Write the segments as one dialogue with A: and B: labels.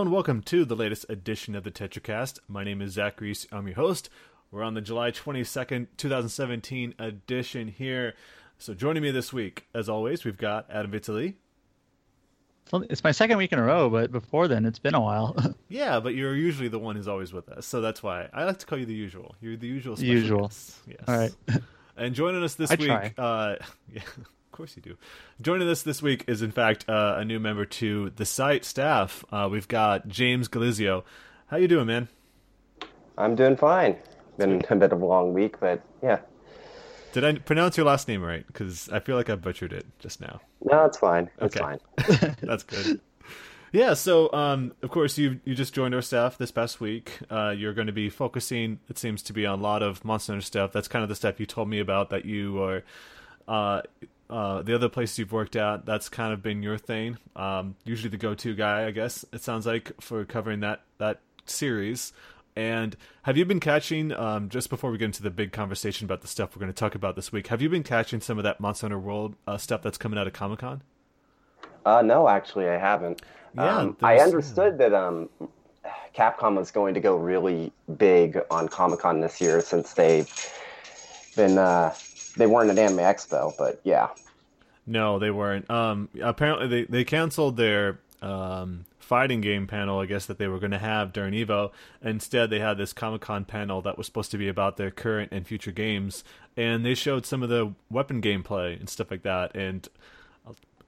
A: Hello and welcome to the latest edition of the TetraCast. My name is Zach Reese. I'm your host. We're on the July 22nd, 2017 edition here. So joining me this week, as always, we've got Adam Vitali.
B: It's my second week in a row, but before then, it's been a while.
A: yeah, but you're usually the one who's always with us, so that's why I like to call you the usual. You're the usual.
B: The usual.
A: Guest. Yes.
B: All right.
A: and joining us this
B: I
A: week, uh, yeah, of course you do. Joining us this week is, in fact, uh, a new member to the site staff. Uh, we've got James Galizio. How you doing, man?
C: I'm doing fine. Been a bit of a long week, but yeah.
A: Did I pronounce your last name right? Because I feel like I butchered it just now.
C: No, it's fine. It's
A: Okay.
C: fine.
A: That's good. Yeah, so um, of course you you just joined our staff this past week. Uh, you're going to be focusing, it seems to be, on a lot of Monster Hunter stuff. That's kind of the stuff you told me about that you are. Uh, uh, the other places you've worked at, that's kind of been your thing. Um, usually the go-to guy, I guess it sounds like for covering that that series. And have you been catching? Um, just before we get into the big conversation about the stuff we're going to talk about this week, have you been catching some of that Monster Hunter World uh, stuff that's coming out of Comic Con?
C: Uh, no, actually, I haven't.
A: Yeah,
C: um, I understood that um, Capcom was going to go really big on Comic Con this year since they've been uh, they weren't at Anime Expo, but yeah.
A: No, they weren't. Um, apparently, they they canceled their um, fighting game panel. I guess that they were going to have during Evo. Instead, they had this Comic Con panel that was supposed to be about their current and future games, and they showed some of the weapon gameplay and stuff like that. And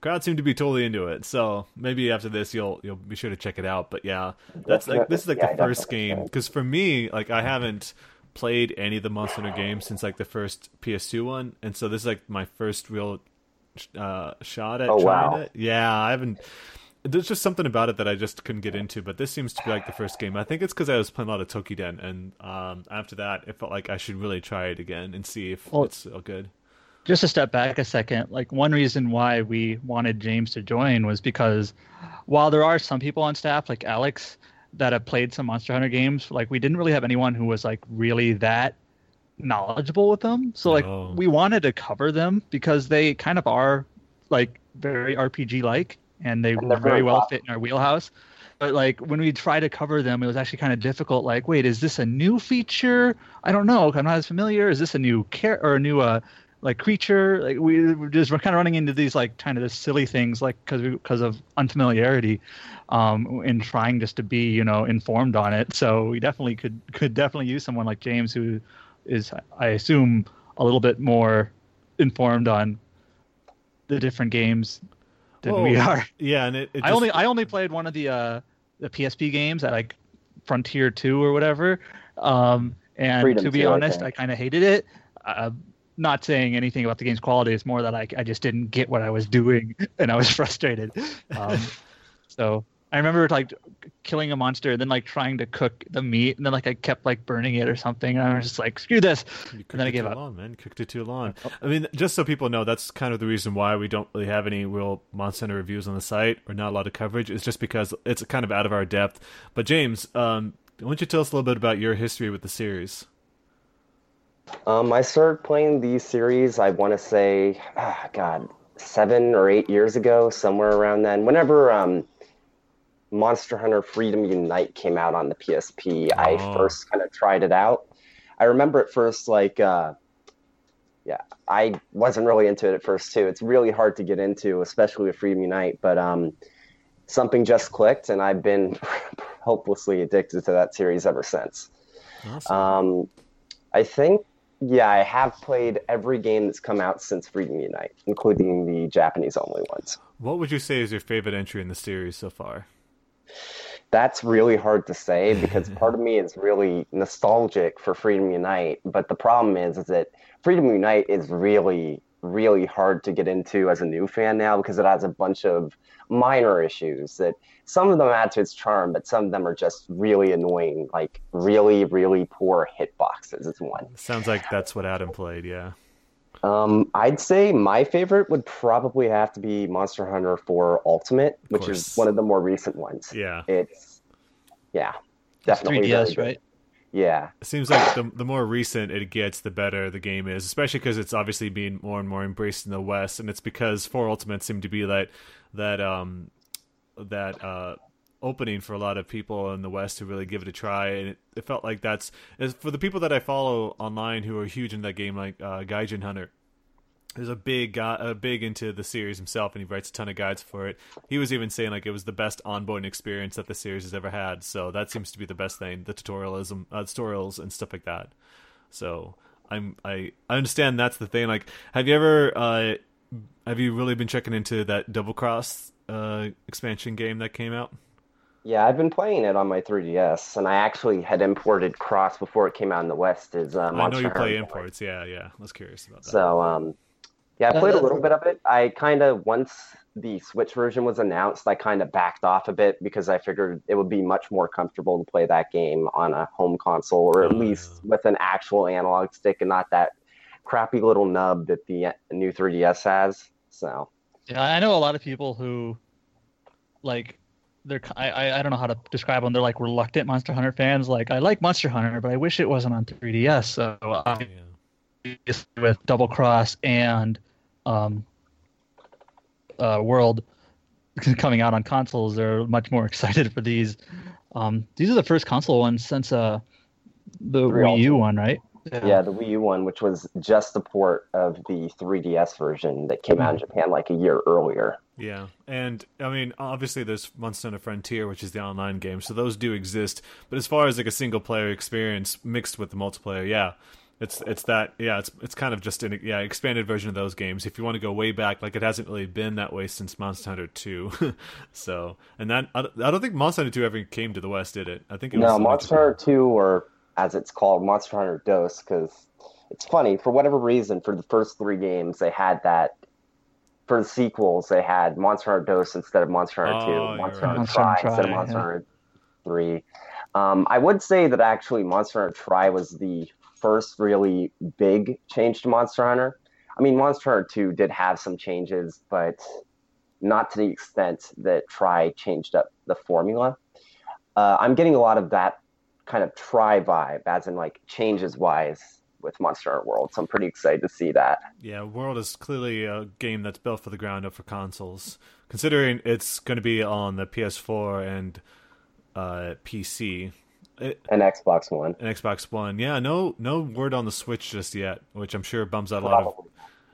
A: crowd seemed to be totally into it. So maybe after this, you'll you'll be sure to check it out. But yeah, that's like this is like
C: Yeah,
A: the first game because for me, like I haven't played any of the Monster Hunter games since like the first PS2 one, and so this is like my first real uh, shot at
C: Oh,
A: trying
C: wow.
A: it. Yeah, I haven't. There's just something about it that I just couldn't get into, but this seems to be like the first game. I think it's because I was playing a lot of Toukiden, and um, after that, it felt like I should really try it again and see if
B: Well-
A: it's still good.
B: Just to step back a second, like one reason why we wanted James to join was because while there are some people on staff, like Alex, that have played some Monster Hunter games, like we didn't really have anyone who was like really that knowledgeable with them. So like
A: Oh.
B: we wanted to cover them because they kind of are like very RPG like and they
C: And
B: very
C: very
B: well
C: pop-
B: fit in our wheelhouse. But like when we try to cover them, it was actually kind of difficult. Like, wait, is this a new feature? I don't know. I'm not as familiar. Is this a new care or a new uh like creature? Like we we're just we're kind of running into these like kind of silly things like because because of unfamiliarity, um, in trying just to be you know informed on it. So we definitely could could definitely use someone like James who is I assume a little bit more informed on the different games than we are.
A: Yeah, and it. it
B: I
A: just-
B: only I only played one of the uh, the PSP games at like Frontier Two or whatever. Um, and
C: Freedom
B: to be
C: 2, I
B: honest, I,
C: think.
B: kind of hated it. Uh, not saying anything about the game's quality. It's more that I, I just didn't get what I was doing, and I was frustrated. Um, so I remember like killing a monster, and then like trying to cook the meat, and then like I kept like burning it or something, and I was just like, screw this.
A: You cooked
B: and then I gave
A: too
B: up.
A: long, man. You cooked it too long. I mean, just so people know, that's kind of the reason why we don't really have any real Monster Hunter reviews on the site or not a lot of coverage. It's just because it's kind of out of our depth. But James, um, why don't you tell us a little bit about your history with the series?
C: Um, I started playing the series. I want to say, ah, God, seven or eight years ago, somewhere around then. Whenever um, Monster Hunter Freedom Unite came out on the PSP, I
A: Oh.
C: first kind of tried it out. I remember at first, like, uh, yeah, I wasn't really into it at first too. It's really hard to get into, especially with Freedom Unite. But um, something just clicked, and I've been hopelessly addicted to that series ever since.
A: Awesome.
C: Um, I think, yeah, I have played every game that's come out since Freedom Unite, including the Japanese only ones.
A: what would you say is your favorite entry in the series so far?
C: That's really hard to say because part of me is really nostalgic for Freedom Unite, but the problem is, is that Freedom Unite is really, really hard to get into as a new fan now because it has a bunch of minor issues that some of them add to its charm, but some of them are just really annoying, like really, really poor hitboxes is one.
A: Sounds like that's what Adam played. Yeah.
C: Um, I'd say my favorite would probably have to be Monster Hunter 4 Ultimate, which is one of the more recent ones.
A: Yeah.
C: It's, yeah,
B: It's
C: definitely. very
B: 3DS,
C: good.
B: right?
C: Yeah.
A: It seems like the the more recent it gets, the better the game is, especially because it's obviously being more and more embraced in the West, and it's because Four Ultimate seemed to be that that um that uh opening for a lot of people in the West to really give it a try, and it, it felt like that's for the people that I follow online who are huge in that game, like uh, Gaijin Hunter. There's a big guy, uh, big into the series himself, and he writes a ton of guides for it. He was even saying like it was the best onboarding experience that the series has ever had. So that seems to be the best thing, the tutorialism, uh, tutorials, and stuff like that. So I'm I I understand that's the thing. Like, have you ever uh, have you really been checking into that Double Cross uh, expansion game that came out?
C: Yeah, I've been playing it on my 3DS, and I actually had imported Cross before it came out in the West. Is uh,
A: I know you play imports. Yeah, yeah. I was curious about that.
C: So, um, yeah, I played a little bit of it. I kind of once the Switch version was announced, I kind of backed off a bit because I figured it would be much more comfortable to play that game on a home console or at oh, least yeah. with an actual analog stick and not that crappy little nub that the new 3DS has. So,
B: yeah, I know a lot of people who like they're I I don't know how to describe them. They're like reluctant Monster Hunter fans. Like I like Monster Hunter, but I wish it wasn't on 3DS. So I, yeah. with Double Cross and um, uh, World coming out on consoles, they're much more excited for these. Um, these are the first console ones since uh, the Wii U one, right?
C: Yeah. yeah. the Wii U one, which was just the port of the 3DS version that came out in Japan like a year earlier.
A: Yeah, and I mean, obviously, there's Monster Hunter Frontier, which is the online game, so those do exist. But as far as like a single player experience mixed with the multiplayer, yeah, it's it's that yeah it's it's kind of just an yeah expanded version of those games if you want to go way back like it hasn't really been that way since monster hunter 2 so and that I, I don't think monster hunter 2 ever came to the west did it i think it
C: no monster hunter 2 or as it's called monster hunter dos because it's funny for whatever reason for the first three games they had that for the sequels they had monster hunter dos instead of monster hunter oh, 2 monster right. hunter tri instead of monster yeah. hunter 3 um, I would say that actually Monster Hunter Tri was the first really big change to Monster Hunter. I mean, Monster Hunter 2 did have some changes, but not to the extent that Tri changed up the formula. Uh, I'm getting a lot of that kind of Tri vibe, as in like changes wise with Monster Hunter World. So I'm pretty excited to see that.
A: Yeah, World is clearly a game that's built for the ground up for consoles, considering it's going to be on the PS4 and uh, PC.
C: It, an Xbox One.
A: An Xbox One. Yeah, no no word on the Switch just yet, which I'm sure bums out a lot of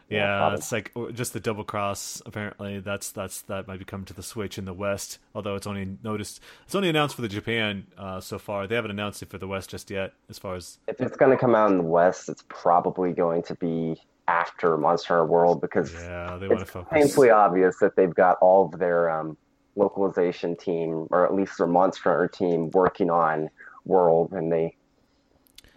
A: yeah, it's like just the double cross. Apparently, that's that's that might be coming to the Switch in the West. Although it's only noticed, it's only announced for the Japan uh, so far. They haven't announced it for the West just yet. As far as
C: if it's going to come out in the West, it's probably going to be after Monster Hunter World because
A: yeah, they want to focus.
C: Painfully obvious that they've got all of their um, localization team, or at least their Monster Hunter team, working on world and they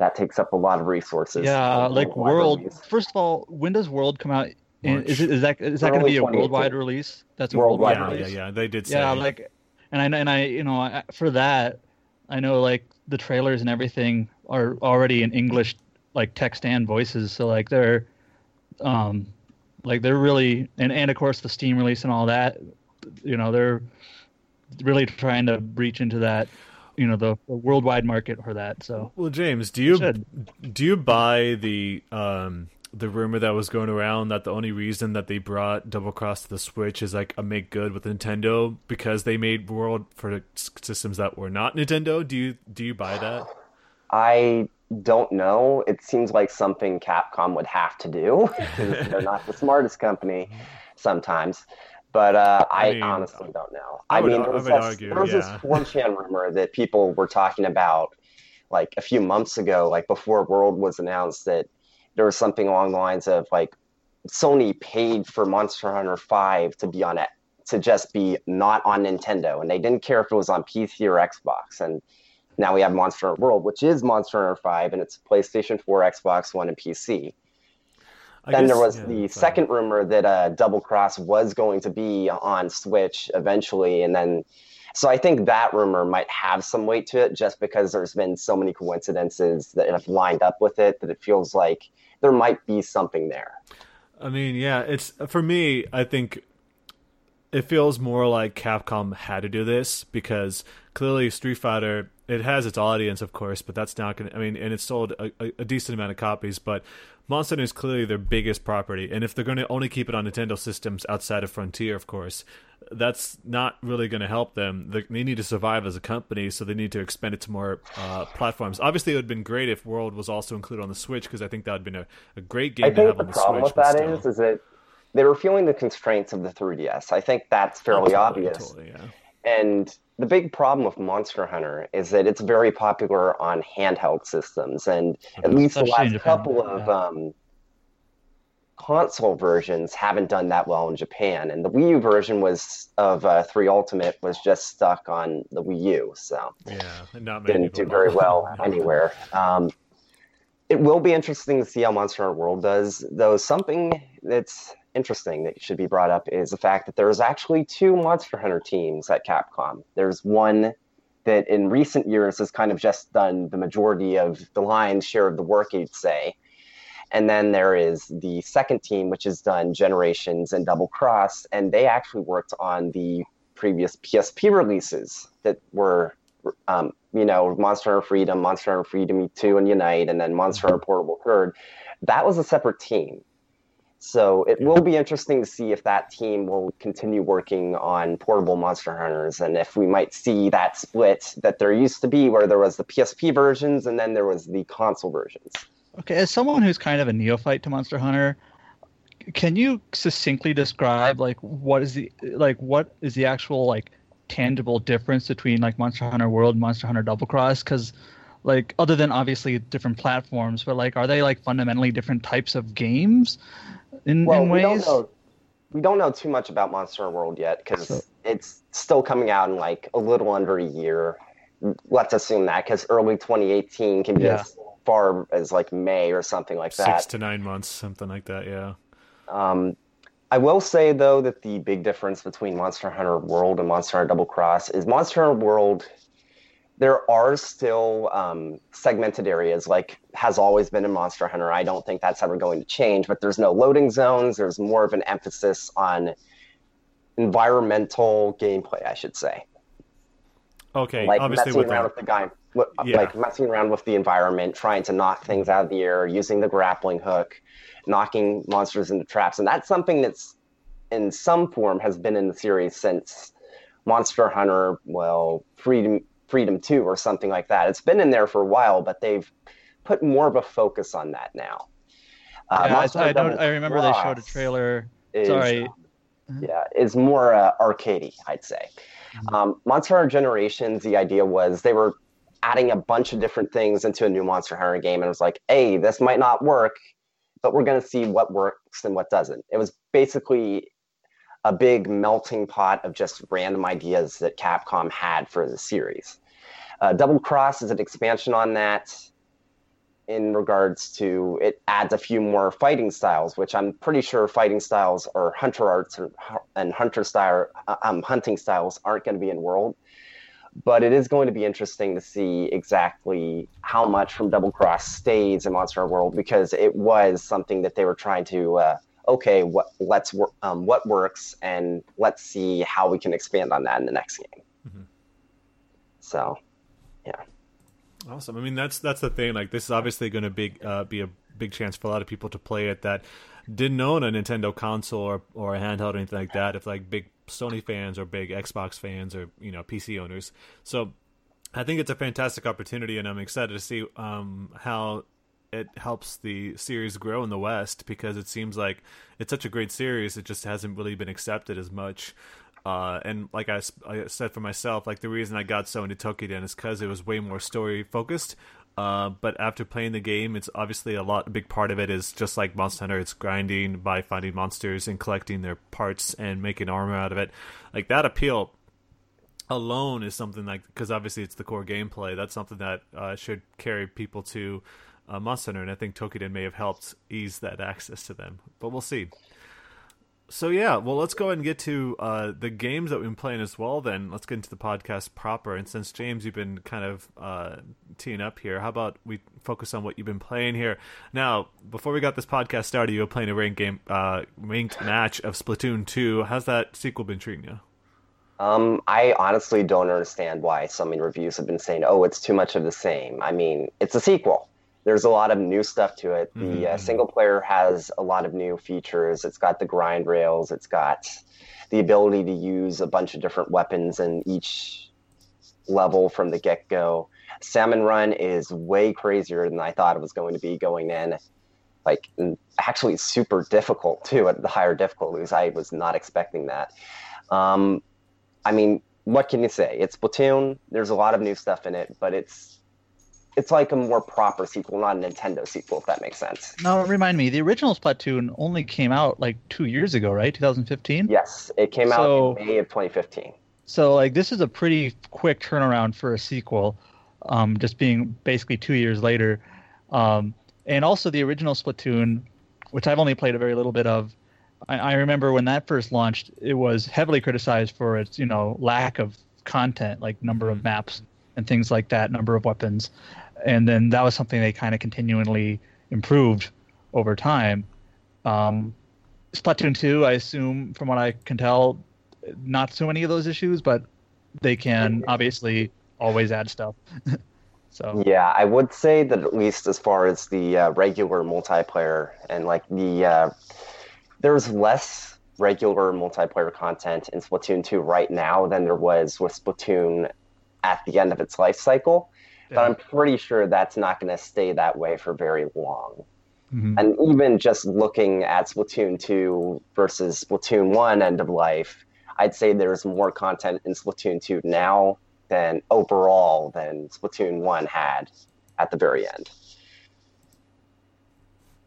C: that takes up a lot of resources.
B: Yeah, like world. First of all, when does world come out? is it is that is that going to be a worldwide release?
A: That's a worldwide, worldwide yeah, release. Yeah, yeah, they did. Say.
B: Yeah, like, and I and I you know for that, I know like the trailers and everything are already in English, like text and voices. So like they're, um, like they're really and and of course the Steam release and all that, you know they're really trying to reach into that you know the, the, worldwide market for that. So
A: well, James, do you do you buy the um the rumor that was going around that the only reason that they brought Double Cross to the Switch is like a make good with Nintendo because they made World for systems that were not Nintendo? Do you do you buy that?
C: I don't know. It seems like something Capcom would have to do. they're not the smartest company sometimes. But uh, I, I mean, honestly don't know. I, I would, mean, there was, this, argue, there was yeah. this 4chan rumor that people were talking about like a few months ago, like before World was announced, that there was something along the lines of like Sony paid for Monster Hunter 5 to be on it, to just be not on Nintendo. And they didn't care if it was on PC or Xbox. And now we have Monster Hunter World, which is Monster Hunter 5, and it's PlayStation 4, Xbox One, and PC. I then guess, there was yeah, the second rumor that uh, Double Cross was going to be on Switch eventually, and then so I think that rumor might have some weight to it, just because there's been so many coincidences that have lined up with it that it feels like there might be something there.
A: I mean, yeah, it's for me. I think it feels more like Capcom had to do this because clearly Street Fighter it has its audience, of course, but that's not going to. I mean, and it sold a, a, decent amount of copies, but Monster Hunter is clearly their biggest property, and if they're going to only keep it on Nintendo systems outside of Frontier, of course, that's not really going to help them. They need to survive as a company, so they need to expand it to more uh, platforms. Obviously, it would have been great if World was also included on the Switch because I think that would have been a, a great game
C: I
A: to have
C: the
A: on the
C: problem
A: Switch.
C: with that is, is that they were feeling the constraints of the 3DS. I think that's fairly
A: oh,
C: obvious.
A: Totally, yeah.
C: And the big problem with Monster Hunter is that it's very popular on handheld systems, and at least the last couple of yeah. um, console versions haven't done that well in Japan, and the Wii U version was of uh, Three Ultimate was just stuck on the Wii U, so
A: yeah, not
C: didn't do very well anywhere. Um, it will be interesting to see how Monster Hunter World does, though. Something that's interesting that should be brought up is the fact that there's actually two Monster Hunter teams at Capcom. There's one that in recent years has kind of just done the majority of the lion's share of the work, you'd say and then there is the second team, which has done Generations and Double Cross, and they actually worked on the previous PSP releases that were, um, you know, Monster Hunter Freedom, Monster Hunter Freedom 2 and Unite, and then Monster Hunter Portable Third. That was a separate team. So it will be interesting to see if that team will continue working on portable Monster Hunters and if we might see that split that there used to be where there was the PSP versions and then there was the console versions.
B: Okay, as someone who's kind of a neophyte to Monster Hunter, can you succinctly describe like what is the like what is the actual like tangible difference between like Monster Hunter World and Monster Hunter Double Cross? Because like other than obviously different platforms, but like are they like fundamentally different types of games in,
C: well,
B: in ways?
C: We don't, know, we don't know too much about Monster Hunter World yet because so, it's still coming out in like a little under a year. Let's assume that because early 2018 can be yeah far as like May or something like that.
A: Six to nine months, something like that. Yeah.
C: Um, I will say though that the big difference between Monster Hunter World and Monster Hunter Double Cross is Monster Hunter World. There are still um, segmented areas, like has always been in Monster Hunter. I don't think that's ever going to change. But there's no loading zones. There's more of an emphasis on environmental gameplay, I should say.
A: Okay,
C: like
A: obviously
C: messing around with the guy yeah. like messing around with the environment, trying to knock things out of the air, using the grappling hook, knocking monsters into traps, and that's something that's in some form has been in the series since Monster Hunter, well, Freedom Freedom Two or something like that. It's been in there for a while, but they've put more of a focus on that now.
B: Uh, yeah, I, I, don't. I remember they showed a trailer. Is, Sorry.
C: Yeah, is more uh, arcadey, I'd say. Mm-hmm. Um, Monster Hunter Generations, the idea was they were adding a bunch of different things into a new Monster Hunter game, and it was like, hey, this might not work, but we're going to see what works and what doesn't. It was basically a big melting pot of just random ideas that Capcom had for the series. Uh, Double Cross is an expansion on that in regards to it adds a few more fighting styles, which I'm pretty sure fighting styles or hunter arts or, and hunter style um, hunting styles aren't going to be in World but it is going to be interesting to see exactly how much from Double Cross stays in Monster World because it was something that they were trying to. Uh, okay, what let's um, what works, and let's see how we can expand on that in the next game. Mm-hmm. So, yeah.
A: Awesome. I mean, that's that's the thing. Like, this is obviously going to be uh, be a big chance for a lot of people to play it that didn't own a Nintendo console or or a handheld or anything like that. If like big Sony fans or big Xbox fans or you know PC owners. So I think it's a fantastic opportunity, and I'm excited to see um, how it helps the series grow in the West because it seems like it's such a great series. It just hasn't really been accepted as much. Uh, and like I, I, said for myself, like the reason I got so into Toukiden is because it was way more story focused. Uh, but after playing the game, it's obviously a lot. A big part of it is just like Monster Hunter. It's grinding by finding monsters and collecting their parts and making armor out of it. Like that appeal alone is something like because obviously it's the core gameplay. That's something that uh, should carry people to uh, Monster Hunter, and I think Toukiden may have helped ease that access to them. But we'll see so yeah, well, let's go ahead and get to uh, the games that we've been playing as well. Then let's get into the podcast proper. And since James, you've been kind of uh, teeing up here, how about we focus on what you've been playing here? Now, before we got this podcast started, you were playing a ranked game, uh, ranked match of Splatoon two. How's that sequel been treating you?
C: Um, I honestly don't understand why so many reviews have been saying, "Oh, it's too much of the same." I mean, it's a sequel. There's a lot of new stuff to it. The
A: Mhm.
C: uh, single player has a lot of new features. It's got the grind rails. It's got the ability to use a bunch of different weapons in each level from the get go. Salmon Run is way crazier than I thought it was going to be going in. Like, actually, super difficult too at the higher difficulties. I was not expecting that. Um, I mean, what can you say? It's Splatoon. There's a lot of new stuff in it, but it's it's like a more proper sequel, not a Nintendo sequel, if that makes sense.
B: Now, remind me, the original Splatoon only came out like two years ago, right? 2015.
C: Yes, it came
B: So-
C: out in May of 2015.
B: So like this is a pretty quick turnaround for a sequel, um, just being basically two years later, um, and also the original Splatoon, which I've only played a very little bit of. I, I remember when that first launched, it was heavily criticized for its you know lack of content, like number of maps and things like that, number of weapons, and then that was something they kind of continually improved over time. Um, Splatoon 2, I assume, from what I can tell, not so many of those issues, but they can obviously always add stuff. so
C: Yeah, I would say that at least as far as the uh, regular multiplayer and like the uh, there's less regular multiplayer content in Splatoon 2 right now than there was with Splatoon at the end of its life cycle. But I'm pretty sure that's not going to stay that way for very long.
B: Mhm.
C: And even just looking at Splatoon 2 versus Splatoon 1 end of life, I'd say there's more content in Splatoon 2 now than overall than Splatoon 1 had at the very end.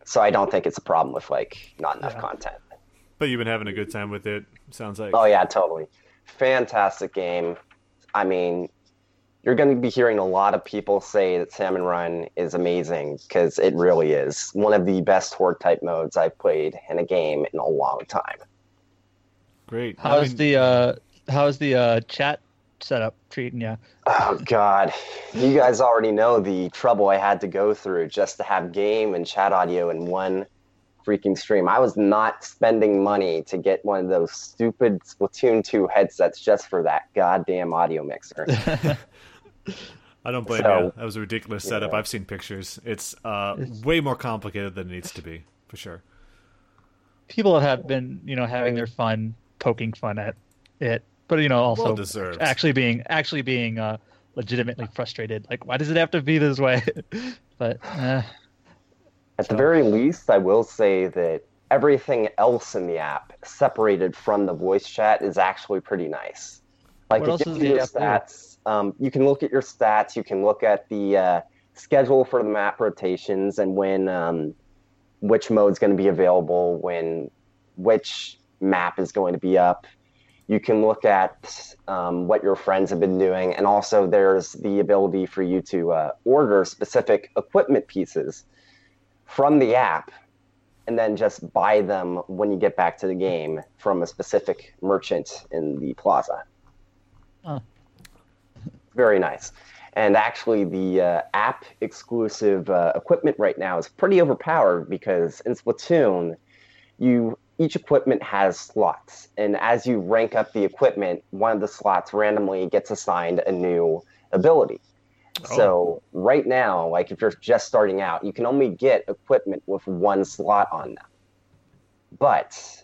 C: So I don't think it's a problem with like not enough
B: Yeah.
C: content.
A: But you've been having a good time with it. Sounds like.
C: Oh yeah, totally. Fantastic game. I mean, you're going to be hearing a lot of people say that Salmon Run is amazing because it really is one of the best horde type modes I've played in a game in a long time.
A: Great. I
B: how's
A: mean,
B: the uh, how's the uh, chat setup treating you?
C: Oh God, you guys already know the trouble I had to go through just to have game and chat audio in one freaking stream. I was not spending money to get one of those stupid Splatoon 2 headsets just for that goddamn audio mixer.
A: I don't blame
C: So-
A: you. That was a ridiculous setup.
C: Yeah.
A: I've seen pictures. It's uh,
B: It's-
A: way more complicated than it needs to be, for sure.
B: People have been you know having their fun, poking fun at it, but you know also
A: Well deserved.
B: actually being actually being uh, legitimately frustrated. Like, why does it have to be this way? but uh,
C: At the very least, I will say that everything else in the app, separated from the voice chat, is actually pretty nice. Like
B: What
C: it
B: else
C: gives
B: does
C: you
B: the
C: your
B: app do?
C: stats. Um, you can look at your stats. You can look at the uh, schedule for the map rotations and when um, which mode's going to be available, when which map is going to be up. You can look at um, what your friends have been doing, and also there's the ability for you to uh, order specific equipment pieces from the app and then just buy them when you get back to the game from a specific merchant in the plaza. Very nice. And actually, the uh, app exclusive uh, equipment right now is pretty overpowered because in Splatoon, you each equipment has slots, and as you rank up the equipment, one of the slots randomly gets assigned a new ability. So right now, like if you're just starting out, you can only get equipment with one slot on them. But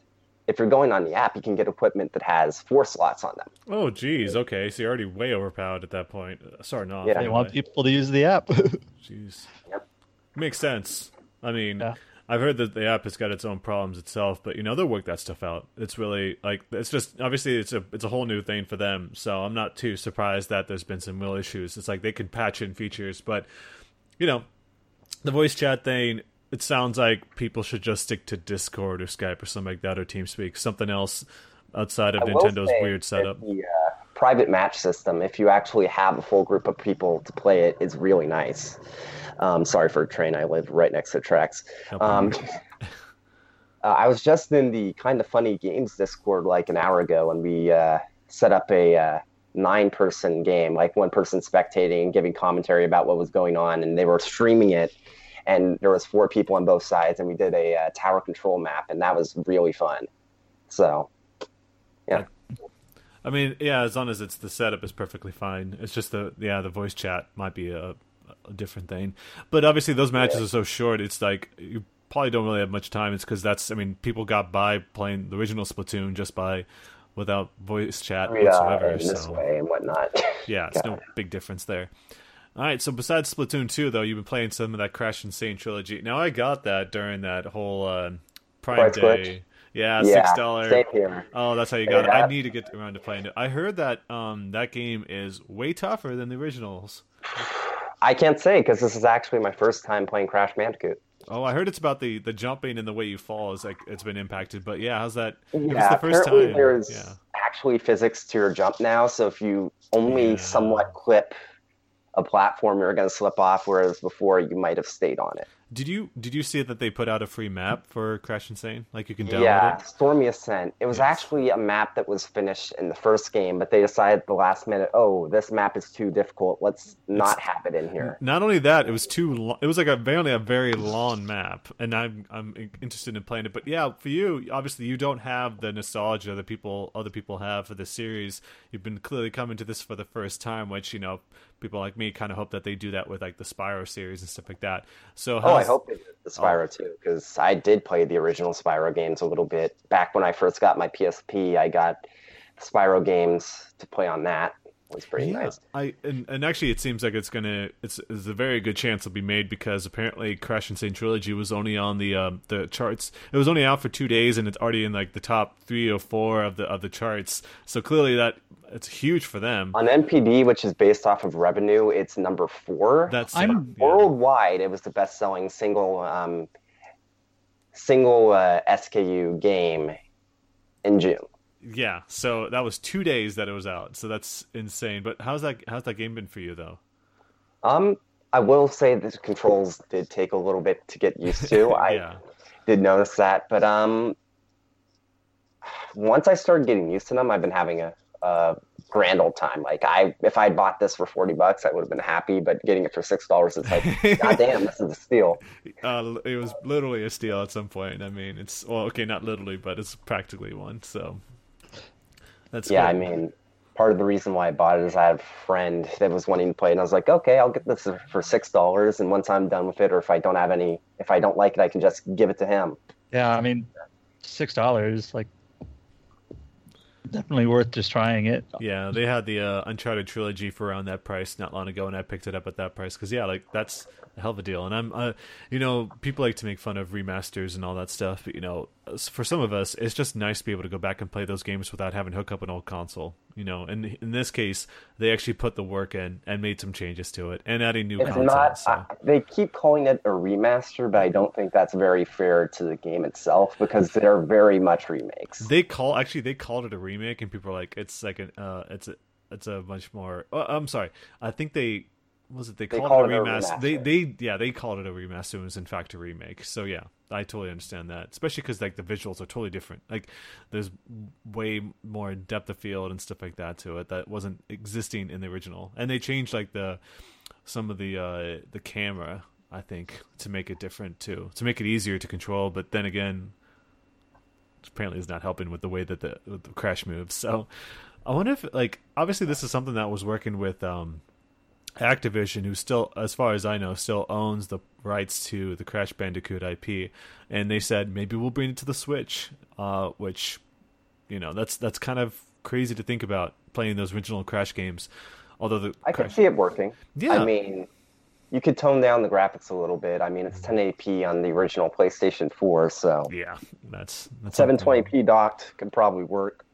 C: if you're going on the app, you can get equipment that has four slots on them.
A: Oh, geez. Okay, so you're already way overpowered at that point. Sorry, Starting off.
C: Yeah.
B: they
A: anyway.
B: want people to use the app.
A: Jeez.
C: Yep.
A: Makes sense. I mean,
B: Yeah.
A: I've heard that the app has got its own problems itself, but you know they'll work that stuff out. It's really like it's just obviously it's a it's a whole new thing for them, so I'm not too surprised that there's been some real issues. It's like they can patch in features, but you know, the voice chat thing. It sounds like people should just stick to Discord or Skype or something like that, or TeamSpeak, something else outside of
C: I
A: Nintendo's weird setup.
C: The uh, private match system, if you actually have a full group of people to play it, is really nice. Um, sorry for a train. I live right next to tracks.
A: No
C: Um, uh, I was just in the kind of funny games Discord like an hour ago, and we uh, set up a uh, nine-person game, like one person spectating and giving commentary about what was going on, and they were streaming it. And there was four people on both sides, and we did a uh, tower control map, and that was really fun. So, yeah.
A: I mean, yeah, as long as it's the setup is perfectly fine. It's just the yeah, the voice chat might be a, a different thing. But obviously, those matches
C: Yeah.
A: are so short. It's like you probably don't really have much time. It's because that's I mean, people got by playing the original Splatoon just by without voice chat
C: Yeah,
A: whatsoever. so
C: way and whatnot.
A: yeah, it's no big difference there. All right, so besides Splatoon 2, though, you've been playing some of that Crash N. Sane trilogy. Now, I got that during that whole uh, Prime
C: Price
A: Day.
C: glitch?
A: Yeah,
C: yeah,
A: six dollar.
C: Same here.
A: Oh, that's how you got it. I need to get around to playing it. I heard that um that game is way tougher than the originals.
C: I can't say because this is actually my first time playing Crash Bandicoot.
A: Oh, I heard it's about the the jumping and the way you fall is like it's been impacted. But yeah, how's that?
C: Yeah,
A: the first
C: apparently
A: time.
C: there's
A: Yeah.
C: actually physics to your jump now. So if you only
A: Yeah.
C: somewhat clip a platform, you're going to slip off. Whereas before, you might have stayed on it.
A: Did you did you see that they put out a free map for Crash N. Sane? Like you can download
C: Yeah,
A: it.
C: Stormy Ascent. It was
A: Yes.
C: actually a map that was finished in the first game, but they decided at the last minute, oh, this map is too difficult. Let's not have it in here.
A: Not only that, it was too. Lo- it was like a very, a very long map, and I'm I'm interested in playing it. But yeah, for you, obviously, you don't have the nostalgia that people, other people have for the series. You've been clearly coming to this for the first time, which you know, people like me kind of hope that they do that with like the Spyro series and stuff like that. So,
C: Oh, I hope they did the Spyro oh. too, because I did play the original Spyro games a little bit. Back when I first got my PSP, I got Spyro games to play on that. It was pretty
A: Yeah,
C: nice.
A: I and, and actually, it seems like it's gonna. It's, it's a very good chance it'll be made because apparently, Crash N. Sane Trilogy was only on the um, the charts. It was only out for two days, and it's already in like the top three or four of the of the charts. So clearly, that it's huge for them.
C: On NPD, which is based off of revenue, it's number four.
A: That's
B: I'm-
A: it, yeah.
C: Worldwide, it was the best-selling single um, single uh, SKU game in June.
A: Yeah, so that was two days that it was out. So that's insane. But how's that? How's that game been for you though?
C: Um, I will say the controls did take a little bit to get used to. I
A: yeah,
C: did notice that, but um, once I started getting used to them, I've been having a, a grand old time. Like I, if I bought this for forty bucks, I would have been happy. But getting it for six dollars, it's like, god damn, this is a steal.
A: uh, it was literally a steal at some point. I mean, it's well, okay, not literally, but it's practically one. So that's
C: Yeah, I mean, part of the reason why I bought it is I had a friend that was wanting to play, and I was like, okay, I'll get this for six dollars, and once I'm done with it, or if I don't have any, if I don't like it, I can just give it to him.
B: Yeah, I mean, six dollars, like, definitely worth just trying it.
A: Yeah, they had the uh, Uncharted trilogy for around that price not long ago, and I picked it up at that price because yeah, like that's a hell of a deal. And I'm, uh, you know, people like to make fun of remasters and all that stuff, but you know, for some of us, it's just nice to be able to go back and play those games without having to hook up an old console. You know, and in this case, they actually put the work in and made some changes to it and adding new
C: It's
A: content.
C: not.
A: so.
C: I, they keep calling it a remaster, but I don't think that's very fair to the game itself because they're very much remakes.
A: They call actually they called it a remake, and people are like, it's like an uh, it's a it's a much more. Uh, I'm sorry, I think they was it they
C: They
A: called,
C: called
A: it a
C: a
A: remaster. They they yeah they called it a remaster. It was in fact a remake. So yeah, I totally understand that, especially because like the visuals are totally different. Like there's way more depth of field and stuff like that to it that wasn't existing in the original, and they changed like the some of the uh, the camera. I think to make it different too, to make it easier to control. But then again, apparently is not helping with the way that the, the crash moves. So I wonder if like obviously this is something that was working with um Activision who still as far as I know still owns the rights to the Crash Bandicoot IP and they said maybe we'll bring it to the Switch uh which you know that's that's kind of crazy to think about playing those original Crash games although the
C: I
A: Crash
C: see it working.
A: Yeah.
C: I mean, you could tone down the graphics a little bit. I mean, it's 1080p on the original PlayStation 4, so
A: yeah that's that's
C: 720p docked could probably work.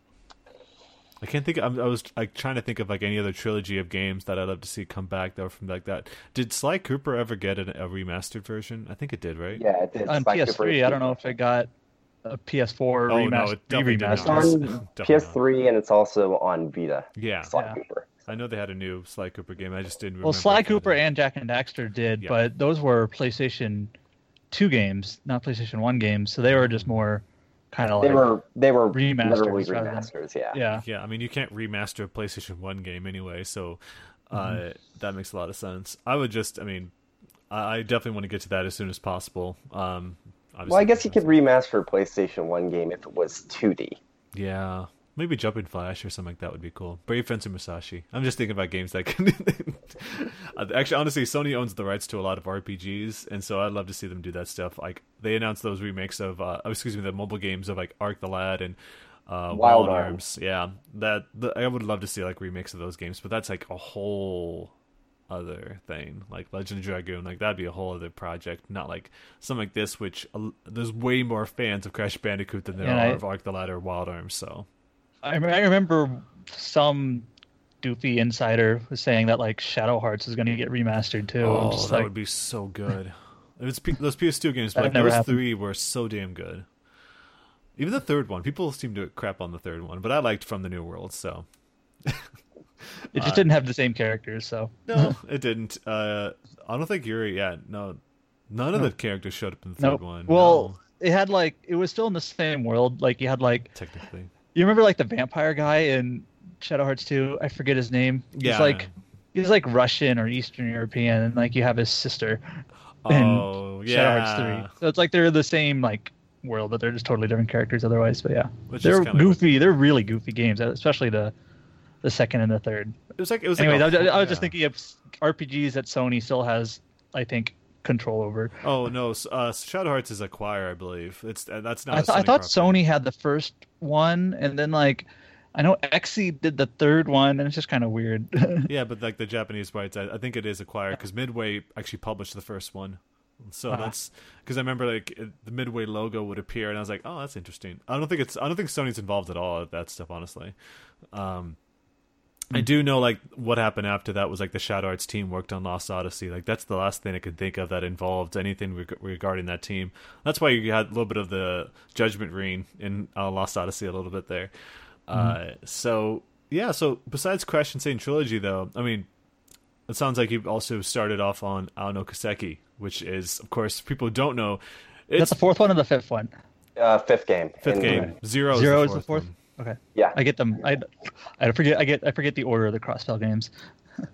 A: I can't think. I'm, I was like trying to think of like any other trilogy of games that I'd love to see come back that were from like that. Did Sly Cooper ever get a, a remastered version? I think it did, right?
C: Yeah, it did.
B: On
C: Spike Cooper
B: PS3, I don't know if it got a PS4
A: Oh
B: remaster.
A: no, it definitely did
C: It's
B: remaster.
C: on um,
A: Definitely not.
C: PS3 and it's also on Vita.
A: Yeah,
C: Sly
B: Yeah.
C: Cooper.
A: I know they had a new Sly Cooper game. I just didn't.
B: Well,
A: remember
B: Sly
A: if it was-
B: Cooper and Jak and Daxter did,
A: Yeah.
B: but those were PlayStation 2 games, not PlayStation 1 games. So they were just more kind of
C: They
B: like
C: were they were
B: remasters
C: literally
B: rather than-
C: remasters. Yeah.
B: yeah.
A: Yeah, I mean you can't remaster a PlayStation One game anyway, so uh,
B: Mm-hmm.
A: that makes a lot of sense. I would just, I mean, I, I definitely want to get to that as soon as possible. Um,
C: Well, I guess you could remaster a PlayStation One game if it was 2D.
A: Yeah, Maybe Jumping Flash or something like that would be cool. Brave Fencer Musashi. I'm just thinking about games that can. Actually, honestly, Sony owns the rights to a lot of RPGs, and so I'd love to see them do that stuff. Like they announced those remakes of, uh, oh, excuse me, the mobile games of like Arc the Lad and uh,
C: Wild
A: Wild
C: Arms.
A: Arms. Yeah, that the, I would love to see like remakes of those games, but that's like a whole other thing. Like Legend of Dragoon, like that'd be a whole other project. Not like something like this, which uh, there's way more fans of Crash Bandicoot than there
B: Yeah,
A: are
B: I-
A: of Arc the Lad or Wild Arms. So.
B: I, I remember some doofy insider was saying that like Shadow Hearts is going to get remastered too.
A: Oh, that
B: like,
A: would be so good. It was P- those PS2 games, but like, those
B: happened.
A: three were so damn good. Even the third one, people seem to crap on the third one, but I liked From the New World. So
B: it just didn't have the same characters. So
A: no, it didn't. Uh, I don't think Yuri. Yeah, no, none of the characters showed up in the third
B: no.
A: one.
B: Well,
A: no,
B: it had like it was still in the same world. Like you had like
A: technically,
B: you remember like the vampire guy in Shadow Hearts 2? I forget his name.
A: Yeah.
B: He's like he's like Russian or Eastern European, and like you have his sister oh, in
A: oh yeah,
B: Shadow Hearts 3. So it's like they're the same like world, but they're just totally different characters otherwise. But yeah,
A: Which
B: they're goofy. They're really goofy games, especially the the second and the third.
A: It was like it was.
B: Anyways, I
A: like a-
B: I was just thinking of RPGs that Sony still has, I think, control over.
A: Oh no, uh, Shadow Hearts is Acquire, I believe. It's uh, that's not.
B: I,
A: a
B: th- I thought
A: property.
B: Sony had the first one, and then like I know Xseed did the third one, and it's just kind of weird.
A: Yeah, but like the Japanese rights, I, I think it is acquired because Midway actually published the first one. So
B: Uh-huh.
A: that's because I remember like the Midway logo would appear, and I was like, "Oh, that's interesting." I don't think it's I don't think Sony's involved at all at that stuff, honestly. Um, I do know like what happened after that was like the Shadow Hearts team worked on Lost Odyssey. Like that's the last thing I could think of that involved anything reg- regarding that team. That's why you had a little bit of the Judgment Ring in uh, Lost Odyssey a little bit there. Uh, so yeah, so besides Crash N. Sane Trilogy, though, I mean, it sounds like you've also started off on Ao no Kiseki, which is, of course, people don't know,
B: That's the fourth one or the fifth one?
C: Uh, fifth game.
A: fifth
C: in-
A: game. Zero,
B: Zero
A: is
B: is
A: the
B: the fourth.
A: One.
B: Okay,
C: Yeah.
B: I get them. I, I forget. I get. I forget the order of the Crossbell games.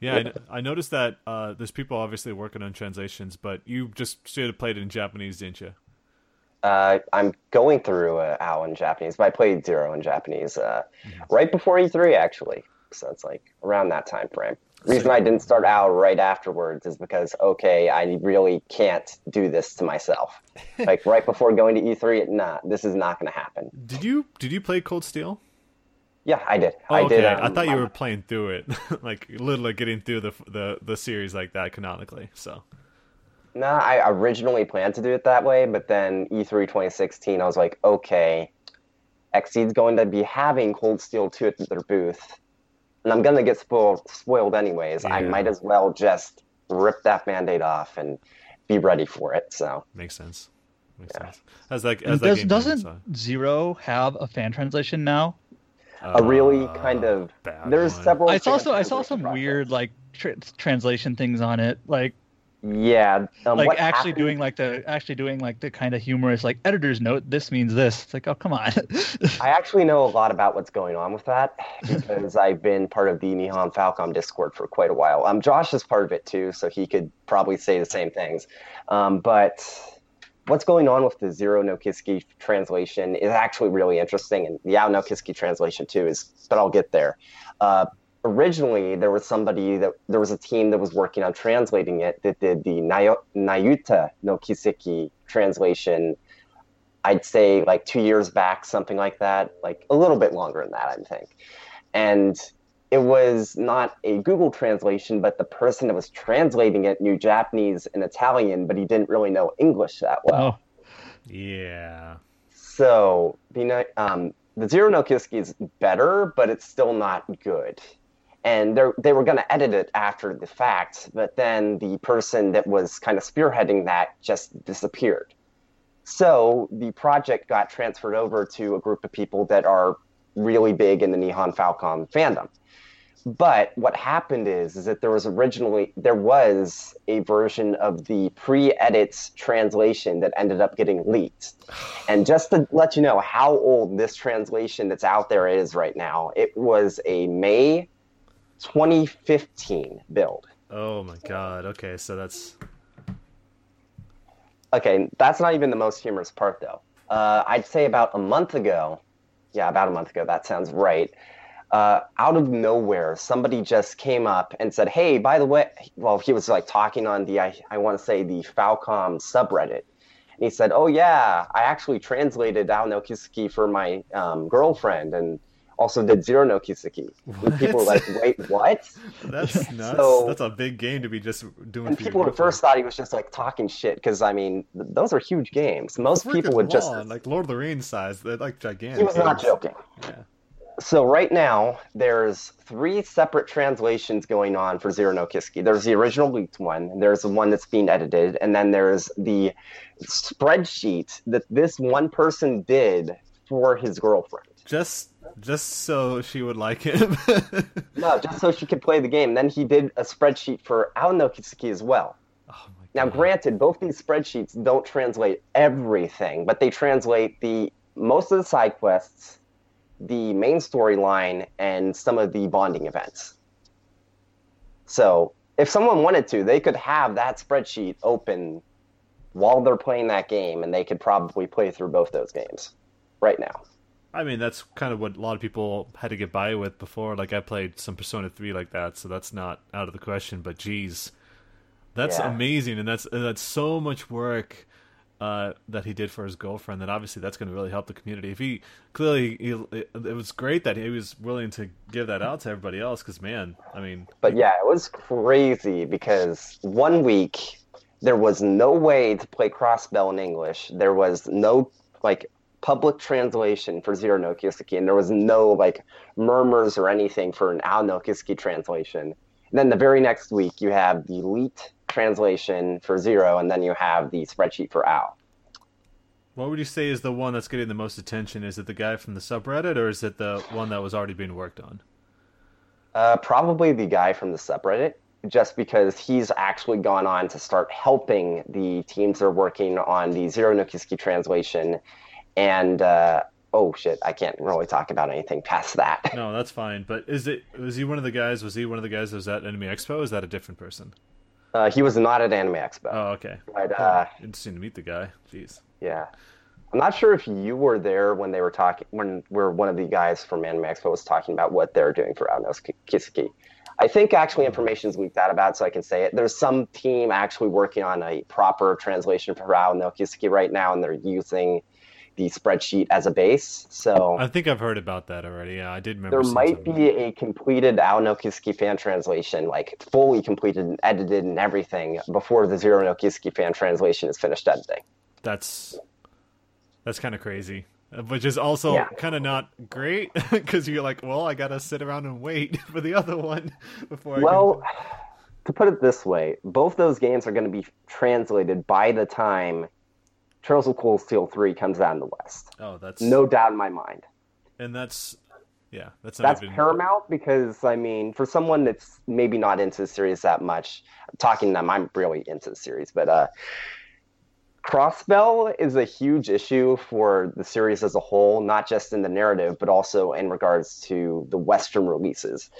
A: Yeah, I, I noticed that uh, there's people obviously working on translations, but you just straight up played it in Japanese, didn't you?
C: Uh, I'm going through uh, OWL in Japanese, but I played Zero in Japanese uh, right before E3, actually. So it's like around that time frame. Reason I didn't start out right afterwards is because, okay, I really can't do this to myself. like right before going to E3, nah, this is not going to happen.
A: Did you did you play Cold Steel?
C: Yeah, I did.
A: Oh,
C: I
A: okay.
C: did.
A: I
C: um,
A: thought you
C: um,
A: were playing through it, like literally getting through the the the series like that canonically. So
C: No, I originally planned to do it that way, but then E E3 2016, I was like, okay, Xseed's going to be having Cold Steel 2 at their booth, and I'm going to get spoiled, spoiled anyways. I might as well just rip that band-aid off and be ready for it. So,
A: makes sense. Makes sense. As that as that
B: Does,
A: game
B: doesn't
A: comes on.
B: Zero have a fan translation now?
C: a really
A: Uh,
C: kind of
A: bad
C: there's
A: one.
C: several.
B: I saw some. I saw some weird like tra- translation things on it, like
C: Yeah, um,
B: like actually
C: happened-
B: doing like the actually doing like the kind of humorous like editor's note. This means this. It's like oh come on.
C: I actually know a lot about what's going on with that because I've been part of the Nihon Falcom Discord for quite a while. Um, Josh is part of it too, so he could probably say the same things. Um, but what's going on with the Zero no Kiseki translation is actually really interesting, and the Ao no Kiseki translation too is. But I'll get there. Uh, originally, there was somebody that there was a team that was working on translating it that did the Nayo- Nayuta no Kiseki translation I'd say like two years back, something like that, like a little bit longer than that, I think. And it was not a Google translation, but the person that was translating it knew Japanese and Italian, but he didn't really know English that well.
B: oh,
A: Yeah.
C: So the ni- um, the Zero no Kiseki is better, but it's still not good. And they were going to edit it after the fact, but then the person that was kind of spearheading that just disappeared. So the project got transferred over to a group of people that are really big in the Nihon Falcom fandom. But what happened is, is that there was originally there was a version of the pre-edits translation that ended up getting leaked. And just to let you know how old this translation that's out there is right now, it was a May 2015 build.
A: Oh my god. Okay, so that's
C: Okay, that's not even the most humorous part though. Uh, I'd say about a month ago, yeah, about a month ago. That sounds right. Uh, out of nowhere, somebody just came up and said, "Hey, by the way," well, he was like talking on the I, I want to say the Falcom subreddit, and he said, "Oh yeah, I actually translated Ao no Kiseki for my um, girlfriend, and also did Zero no Kiseki." People were like, "Wait, what?"
A: That's nuts.
C: So-
A: That's a big game to be just doing.
C: And people at first thought he was just like talking shit because I mean, th- those are huge games. Most people would just
A: like Lord of the Rings size. They're like gigantic.
C: He was not joking.
A: Yeah.
C: So right now, there's three separate translations going on for Zero no Kiseki. There's the original leaked one, and there's the one that's being edited, and then there's the spreadsheet that this one person did for his girlfriend.
A: Just, just so she would like him.
C: No, just so she could play the game. Then he did a spreadsheet for Ao no Kiseki as well.
A: oh my
C: Now, granted, both these spreadsheets don't translate everything, but they translate the most of the side quests, the main storyline, and some of the bonding events. So, if someone wanted to, they could have that spreadsheet open while they're playing that game, and they could probably play through both those games right now.
A: I mean, that's kind of what a lot of people had to get by with before. Like, I played some Persona 3 like that, so that's not out of the question. But, geez, that's
C: Yeah.
A: amazing, and that's and that's so much work uh, that he did for his girlfriend. That obviously that's going to really help the community. If he clearly, he, it, it was great that he was willing to give that out to everybody else. Because, man, I mean,
C: But yeah, it was crazy because one week there was no way to play Crossbell in English. There was no like public translation for Zero no and there was no like murmurs or anything for an Ao no translation. And then the very next week you have the elite translation for Zero, and then you have the spreadsheet for Ao.
A: what would you say is the one that's getting the most attention? Is it the guy from the subreddit, or is it the one that was already being worked on?
C: Uh, probably the guy from the subreddit, just because he's actually gone on to start helping the teams that are working on the Zero no translation. And uh, oh shit, I can't really talk about anything past that.
A: No, that's fine. But is it was he one of the guys? Was he one of the guys that was at Anime Expo? Or is that a different person?
C: Uh, he was not at Anime Expo,
A: Oh, okay.
C: but uh,
A: Interesting to meet the guy. Jeez.
C: yeah. I'm not sure if you were there when they were talking, when where one of the guys from Anime Expo was talking about what they're doing for Ao no I think actually information's leaked out about, so I can say it. There's some team actually working on a proper translation for Ao no Kiseki right now, and they're using the spreadsheet as a base. So
A: I think I've heard about that already. Yeah, I did remember.
C: there might
A: something.
C: be a completed Ao no Kiseki fan translation, like fully completed and edited and everything, before the Zero no Kiseki fan translation is finished editing.
A: That's that's kind of crazy, uh, which is also
C: Yeah.
A: kind of not great because you're like, well, I gotta sit around and wait for the other one before. I
C: Well, to put it this way, both those games are going to be translated by the time Trails of Cold Steel 3 comes out in the West.
A: oh, that's
C: No doubt in my mind.
A: and that's yeah, that's
C: That's
A: even
C: paramount because, I mean, for someone that's maybe not into the series that much, talking to them, I'm really into the series, but uh, Crossbell is a huge issue for the series as a whole, not just in the narrative, but also in regards to the Western releases.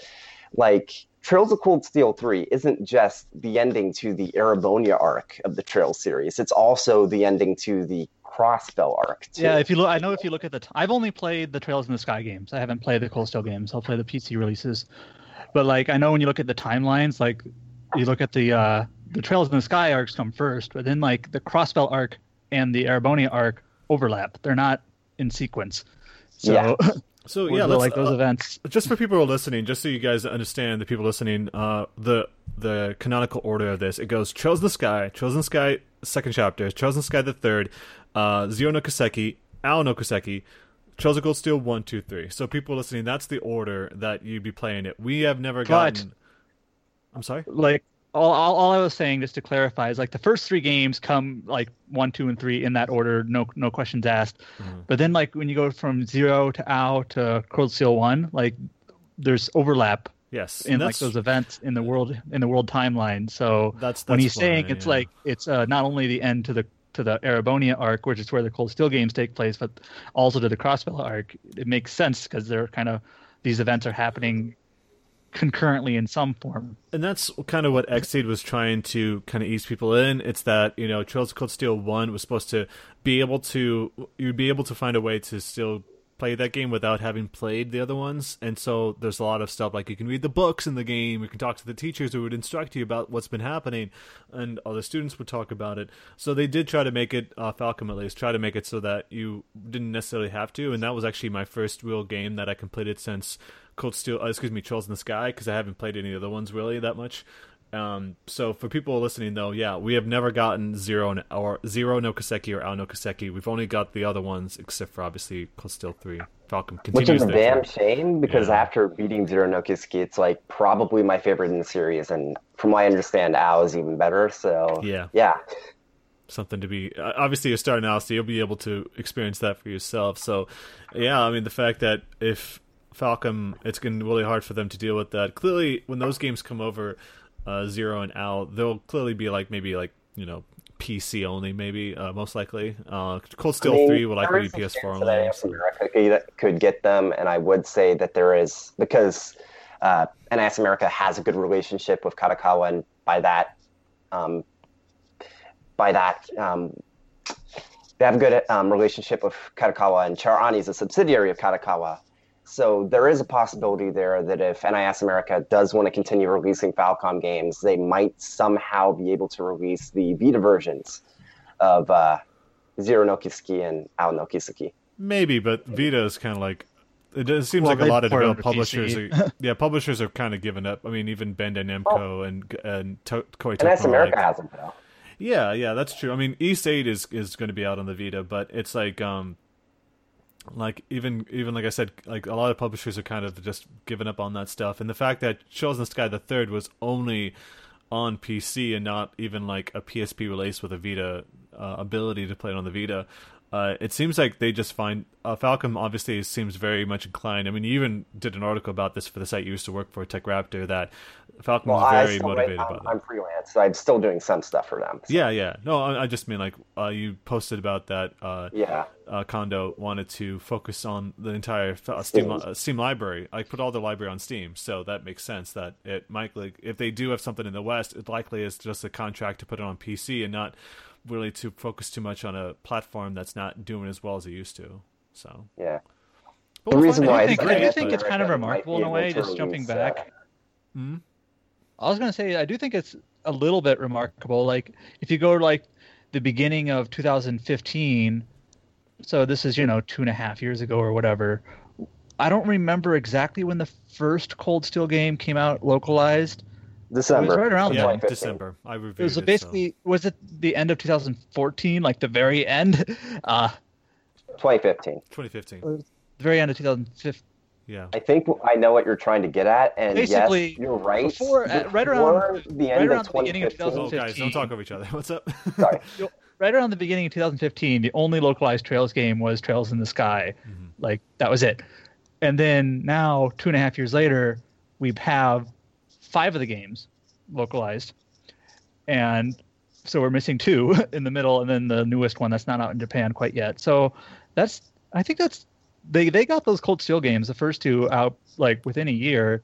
C: Like, Trails of Cold Steel 3 isn't just the ending to the Erebonia arc of the Trails series, it's also the ending to the Crossbell arc, too.
B: Yeah, if you look, I know if you look at the, t- I've only played the Trails in the Sky games. I haven't played the Cold Steel games. I'll play the PC releases, but like I know when you look at the timelines, like you look at the uh, the Trails in the Sky arcs come first, but then like the Crossbell arc and the Erebonia arc overlap. They're not in sequence. So
C: Yeah.
A: so
B: yeah, like those
A: uh,
B: events.
A: just for people who are listening, just so you guys understand, the people listening, uh, the the canonical order of this, it goes the Sky, Chosen Sky, second chapter, Chosen Sky, the third, uh, Zero no Kiseki, Ao no Kiseki, Trails of Cold Steel, one, two, three. So people listening, that's the order that you'd be playing it. We have never
B: But-
A: gotten. I'm sorry.
B: like all, all, all I was saying just to clarify is like the first three games come like one, two, and three in that order, no no questions asked.
A: Mhm.
B: But then like when you go from zero to out to Cold Steel one, like there's overlap
A: Yes,
B: in
A: and
B: like
A: that's
B: those events in the world in the world timeline. So
A: that's,
B: when
A: that's
B: he's saying it's
A: yeah.
B: like it's uh, not only the end to the to the Erebonia arc, which is where the Cold Steel games take place, but also to the Crossbell arc, it makes sense because they're kind of these events are happening concurrently in some form.
A: and that's kind of what Xseed was trying to kind of ease people in. It's that you know Trails of Cold Steel One was supposed to be able to you'd be able to find a way to still play that game without having played the other ones, and so there's a lot of stuff like you can read the books in the game, you can talk to the teachers who would instruct you about what's been happening, and other students would talk about it. So they did try to make it, uh, Falcom at least, try to make it so that you didn't necessarily have to, and that was actually my first real game that I completed since Cold Steel, uh, excuse me, Trails in the Sky, because I haven't played any other ones really that much. Um, so for people listening though, yeah, we have never gotten zero and or zero no Kiseki or Ao no Kiseki. We've only got the other ones, except for obviously Cold Steel Three. Falcom
C: Which is a damn shame because
A: Yeah.
C: after beating Zero no Kiseki, it's like probably my favorite in the series, and from what I understand, Ao is even better. So
A: Yeah.
C: yeah,
A: something to be obviously you're starting out so you'll be able to experience that for yourself so yeah i mean the fact that if falcom it's going to be really hard for them to deal with that clearly when those games come over uh, zero and al they'll clearly be like maybe like you know pc only maybe uh, most likely uh, cold steel
C: I mean,
A: 3 will likely be ps4 only
C: that
A: so-
C: America could, could get them, and I would say that there is because uh, NIS America has a good relationship with Kadokawa, and by that, um, by that, um, they have a good um, relationship with Kadokawa, and Chara-Ani is a subsidiary of Kadokawa. So there is a possibility there that if NIS America does want to continue releasing Falcom games, they might somehow be able to release the Vita versions of uh, Zero no Kiseki and Ao no Kiseki.
A: Maybe, but Vita is kind of like it seems
B: Well,
A: like a lot of
B: port it
A: develop
B: onto
A: publishers. Are, yeah, publishers are kind of giving up. I mean, even Bandai Namco and and to- Koei
C: NIS
A: Tecmo,
C: America
A: like-
C: hasn't though.
A: Yeah, yeah, that's true. I mean, Ys Eight is is going to be out on the Vita, but it's like um, like even even like I said, like a lot of publishers are kind of just giving up on that stuff, and the fact that the Sky the Third was only on PC and not even like a PSP release with a Vita uh, ability to play it on the Vita. Uh, it seems like they just find uh, Falcom obviously seems very much inclined. I mean, you even did an article about this for the site you used to work for, Tech Raptor, that Falcom
C: Well,
A: was very motivated by
C: I'm,
A: that.
C: I'm freelance, so I'm still doing some stuff for them. So,
A: Yeah, yeah. No, I, I just mean like uh, you posted about that. Uh,
C: yeah.
A: uh, Kondo wanted to focus on the entire uh, Steam
C: Steam.
A: uh, Steam library. I put all the library on Steam, so that makes sense. That it might like if they do have something in the West, it likely is just a contract to put it on PC and not really to focus too much on a platform that's not doing as well as it used to. So
C: Yeah.
A: but
C: The
A: we'll
C: reason why.
B: I think,
C: it's
B: I do think it's kind of remarkable
C: be
B: in a way, just jumping
C: release, uh,
B: back.
A: Hmm?
B: I was gonna say I do think it's a little bit remarkable. Like if you go to like the beginning of 2015, so this is you know two and a half years ago or whatever. I don't remember exactly when the first Cold Steel game came out localized.
C: December.
B: It was right around
A: yeah, December. I reviewed
B: It was
A: so-
B: basically was it the end of 2014, like the very end, uh,
C: 2015.
A: 2015.
B: the very end of 2015.
A: Yeah.
C: I think I know what you're trying to get at, and
B: Basically,
C: yes, you're right.
B: before- uh, right around-
C: Before the
B: right
C: end
B: around
C: of
B: the beginning of
C: 2015.
A: Oh, guys, don't talk over each other. What's up?
C: Sorry.
B: right around the beginning of 2015, the only localized Trails game was Trails in the Sky.
A: Mhm.
B: Like that was it. And then now, two and a half years later, we have five of the games localized, and so we're missing two in the middle, and then the newest one that's not out in Japan quite yet. So that's I think that's they they got those Cold Steel games, the first two out like within a year,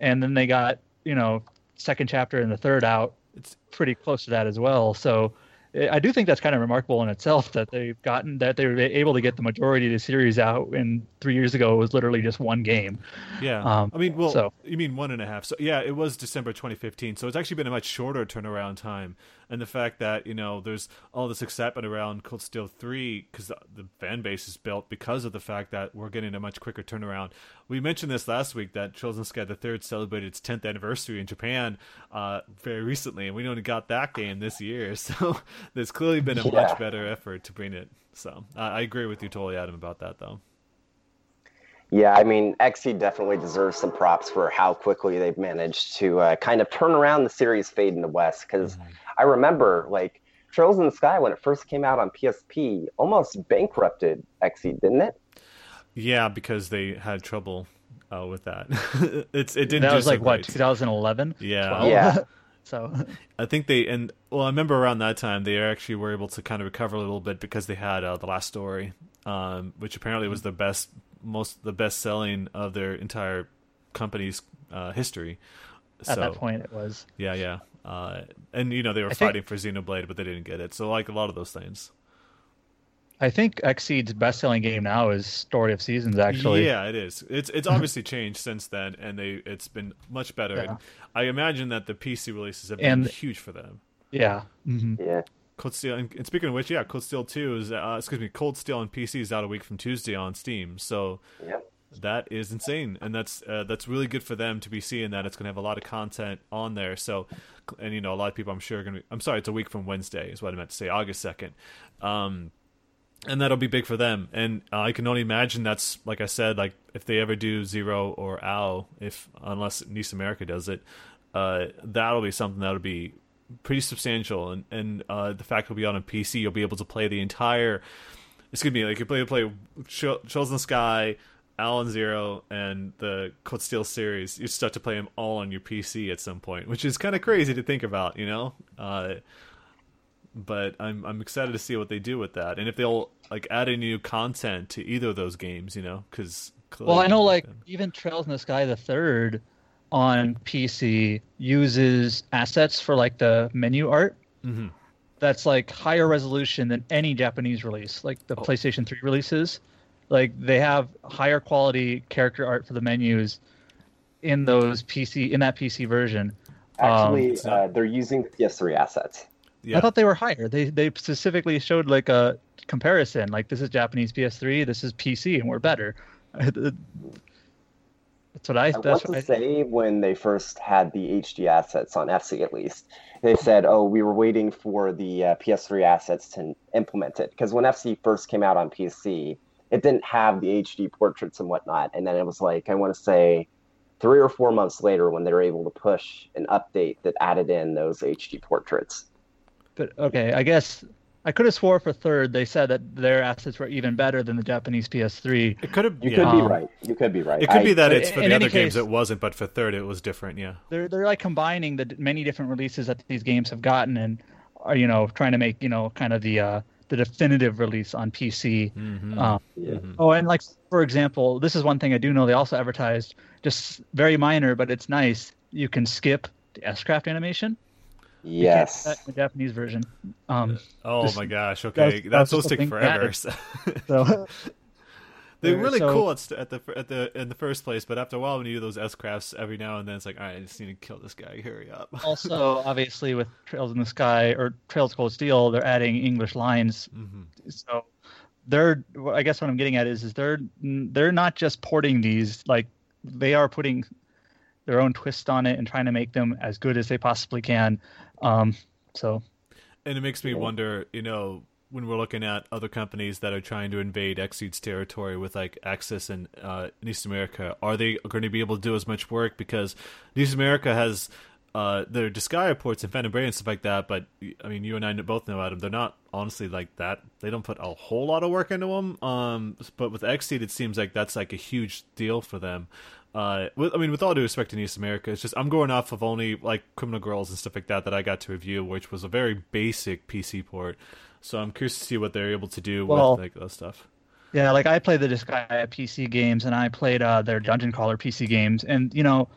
B: and then they got you know second chapter and the third out
A: It's
B: pretty close to that as well. So I do think that's kind of remarkable in itself that they've gotten that they were able to get the majority of the series out. And three years ago, it was literally just one game.
A: Yeah.
B: Um,
A: I mean, well,
B: so-
A: you mean one and a half. So, yeah, it was December 2015. So it's actually been a much shorter turnaround time. And the fact that, you know, there's all this excitement around Cold Steel 3 because the, the fan base is built because of the fact that we're getting a much quicker turnaround. We mentioned this last week that Chosen Sky the Third celebrated its 10th anniversary in Japan uh, very recently. And we only got that game this year. So there's clearly been a
C: Yeah.
A: much better effort to bring it. So I I agree with you totally, Adam, about that, though.
C: Yeah, I mean, Xseed definitely deserves some props for how quickly they've managed to uh, kind of turn around the series Fade in the West. Because
A: Mm-hmm.
C: I remember, like, Trails in the Sky, when it first came out on PSP, almost bankrupted Xseed, didn't it?
A: Yeah, because they had trouble uh, with that. it's it didn't.
B: that
A: do
B: was
A: so
B: like what 2011.
A: Yeah.
B: 12?
C: Yeah.
B: so
A: I think they and well, I remember around that time they actually were able to kind of recover a little bit because they had uh, the last story, um, which apparently was the best, most the best selling of their entire company's uh, history.
B: at
A: so
B: that point, it was.
A: yeah, yeah, uh, and you know they were
B: I think-
A: fighting for Xenoblade, but they didn't get it. So like a lot of those things.
B: I think Xseed's best-selling game now is Story of Seasons. Actually,
A: Yeah, it is. It's it's obviously changed since then, and they it's been much better.
B: Yeah.
A: And I imagine that the PC releases have been
B: And-
A: huge for them.
B: yeah. hmm
C: Yeah.
A: Cold Steel, and, and speaking of which, yeah, Cold Steel Two is uh, excuse me, Cold Steel on PC is out a week from Tuesday on Steam. So
C: Yep.
A: That is insane, and that's uh, that's really good for them to be seeing that it's going to have a lot of content on there. So, and you know, a lot of people I'm sure are going to. be I'm sorry, it's a week from Wednesday is what I meant to say, August second. Um, and that'll be big for them. And uh, I can only imagine that's like I said, like if they ever do Zero or Ao, if unless NIS America does it, uh, that'll be something that'll be pretty substantial. And and uh, the fact it'll be on a PC, you'll be able to play the entire. It's gonna be like you play play Cho- Chosen Sky, Ao and Zero, and the Cold Steel series. You start to play them all on your PC at some point, which is kind of crazy to think about, you know. Uh, but I'm I'm excited to see what they do with that, and if they'll like add any new content to either of those games, you know, because
B: Well, I know like even Trails in the Sky the third on PC uses assets for like the menu art.
A: Mhm.
B: That's like higher resolution than any Japanese release, like the PlayStation 3 releases. Like they have higher quality character art for the menus in those PC in that PC version.
C: Actually,
A: Um,
C: uh, they're using PS3 assets.
A: yeah,
B: I thought they were higher. They they specifically showed like a comparison. Like this is Japanese PS3, this is PC, and we're better. That's what I.
C: I
B: That's
C: want
B: what
C: to
B: I,
C: say when they first had the HD assets on FC at least, they said, "Oh, we were waiting for the uh, PS3 assets to implement it." Because when FC first came out on PC, it didn't have the HD portraits and whatnot, and then it was like I want to say three or four months later when they were able to push an update that added in those HD portraits.
B: But okay, I guess I could have swore for third they said that their assets were even better than the Japanese PS3.
A: it could have.
C: You
A: yeah.
C: could be
B: Um,
C: right. You could be right.
A: It could
C: I-
A: be that it's for the
B: any
A: other games it wasn't, but for third it was different. Yeah.
B: They're they're like combining the many different releases that these games have gotten and are you know trying to make you know kind of the uh, the definitive release on PC.
A: Mm-hmm.
B: Um,
C: Yeah.
B: Oh, and like for example, this is one thing I do know. They also advertised just very minor, but it's nice. You can skip the S-craft animation.
C: Yes.
B: that in the Japanese version. Um,
A: Oh
B: Just-
A: my gosh! Okay,
B: that's-
A: that's,
B: that's
A: supposed
B: just
A: to take
B: thing
A: forever.
B: so
A: They're really
B: so-
A: cool at, st- at the at the in the first place, but after a while, when you do those S crafts every now and then, it's like, all right, I just need to kill this guy. Hurry up.
B: also, obviously, with Trails in the Sky or Trails Cold Steel, they're adding English lines.
A: hmm
B: So they're, I guess, what I'm getting at is, is they're they're not just porting these, like they are putting their own twist on it and trying to make them as good as they possibly can. Um, so
A: And it makes me wonder, you know, when we're looking at other companies that are trying to invade Xseed's territory with like Aksys and uh, NIS America, are they going to be able to do as much work? Because NIS America has uh, their Disgaea ports and Phantom Brave and stuff like that, but I mean, you and I both know Adam, they're not honestly like that. They don't put a whole lot of work into them. Um, but with Xseed, it seems like that's like a huge deal for them. Uh, with, I mean, with all due respect to NIS America, it's just I'm going off of only like Criminal Girls and stuff like that that I got to review, which was a very basic PC port. So I'm curious to see what they're able to do
B: Well-
A: with like that stuff.
B: yeah, like I played the Disgaea PC games and I played uh, their Dungeon Crawler PC games, and you know,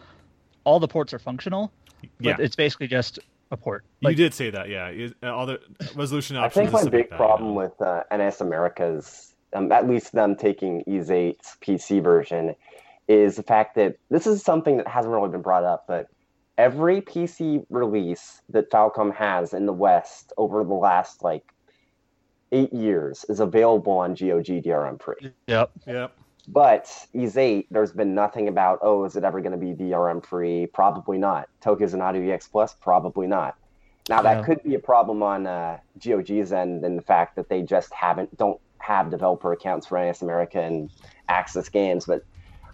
B: all the ports are functional, but
A: Yeah,
B: it's basically just a port.
A: you did say that. Yeah, You- uh, all the resolution
C: I think
A: and
C: my big
A: like that,
C: problem
A: know.
C: with uh, NIS America's, um, at least them taking Ys 8's PC version, is the fact that this is something that hasn't really been brought up, but every PC release that Falcom has in the West over the last like eight years is available on GOG DRM free.
B: Yep.
A: Yep.
C: But Ys 8, there's been nothing about, oh, is it ever going to be DRM free? Probably not. Tokyo Xanadu EX Plus? Probably not. Now, that
B: Yeah.
C: could be a problem on uh, GOG's end in the fact that they just haven't, don't have developer accounts for NIS America and Aksys Games. But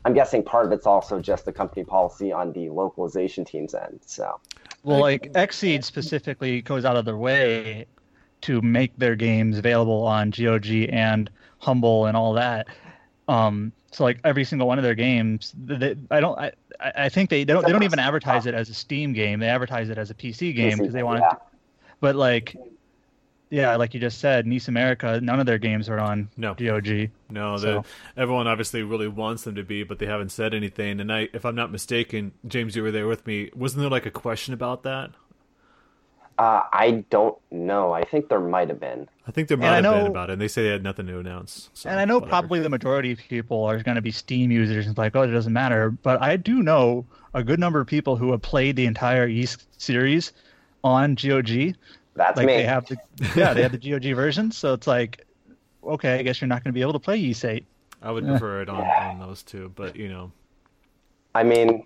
C: I'm guessing part of it's also just the company policy on the localization team's end. So,
B: Well, like Xseed specifically goes out of their way to make their games available on GOG and Humble and all that. Um, so like every single one of their games, they, I don't, I, I I think they, they don't, they don't even advertise it as a Steam game. They advertise it as a PC game because they want
C: yeah.
B: it. To, but like, yeah, like you just said, NIS America, none of their games are on
A: No.
B: GOG.
A: No,
B: So-
A: everyone obviously really wants them to be, but they haven't said anything. And I, if I'm not mistaken, James, you were there with me. Wasn't there like a question about that?
C: Uh, I don't know. I think there might have been.
A: I think there might
B: And I
A: have been about it. And they say they had nothing to announce. so
B: and I know
A: whatever.
B: probably the majority of people are going to be Steam users and it's like, oh, it doesn't matter. But I do know a good number of people who have played the entire Ys series on GOG.
C: That's
B: Like
C: me.
B: they have the yeah, they have the GOG version. So it's like, okay, I guess you're not going to be able to play Ys 8.
A: I would prefer it on, on those two, but you know,
C: I mean,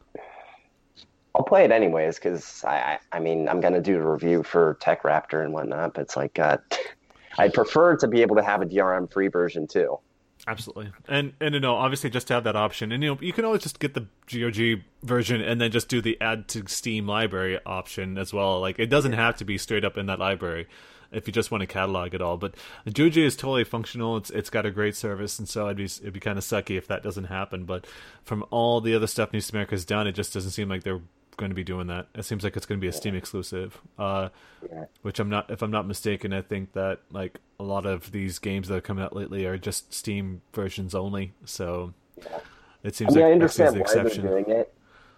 C: I'll play it anyways because I, I, I mean, I'm gonna do a review for Tech Raptor and whatnot. But it's like, uh, I'd prefer to be able to have a DRM free version too.
A: absolutely. And and you know, obviously, just to have that option, and you know, you can always just get the GOG version and then just do the add to Steam library option as well. Like it doesn't have to be straight up in that library if you just want to catalog it all. But GOG is totally functional. It's it's got a great service, and so it'd be it'd be kind of sucky if that doesn't happen. But from all the other stuff NIS America's done, it just doesn't seem like they're going to be doing that. It seems like it's going to be a Steam exclusive. Uh,
C: Yeah.
A: which I'm not, if I'm not mistaken, I think that like a lot of these games that are coming out lately are just Steam versions only. So it
C: I
A: seems
C: mean, I understand why
A: the
C: they're doing it,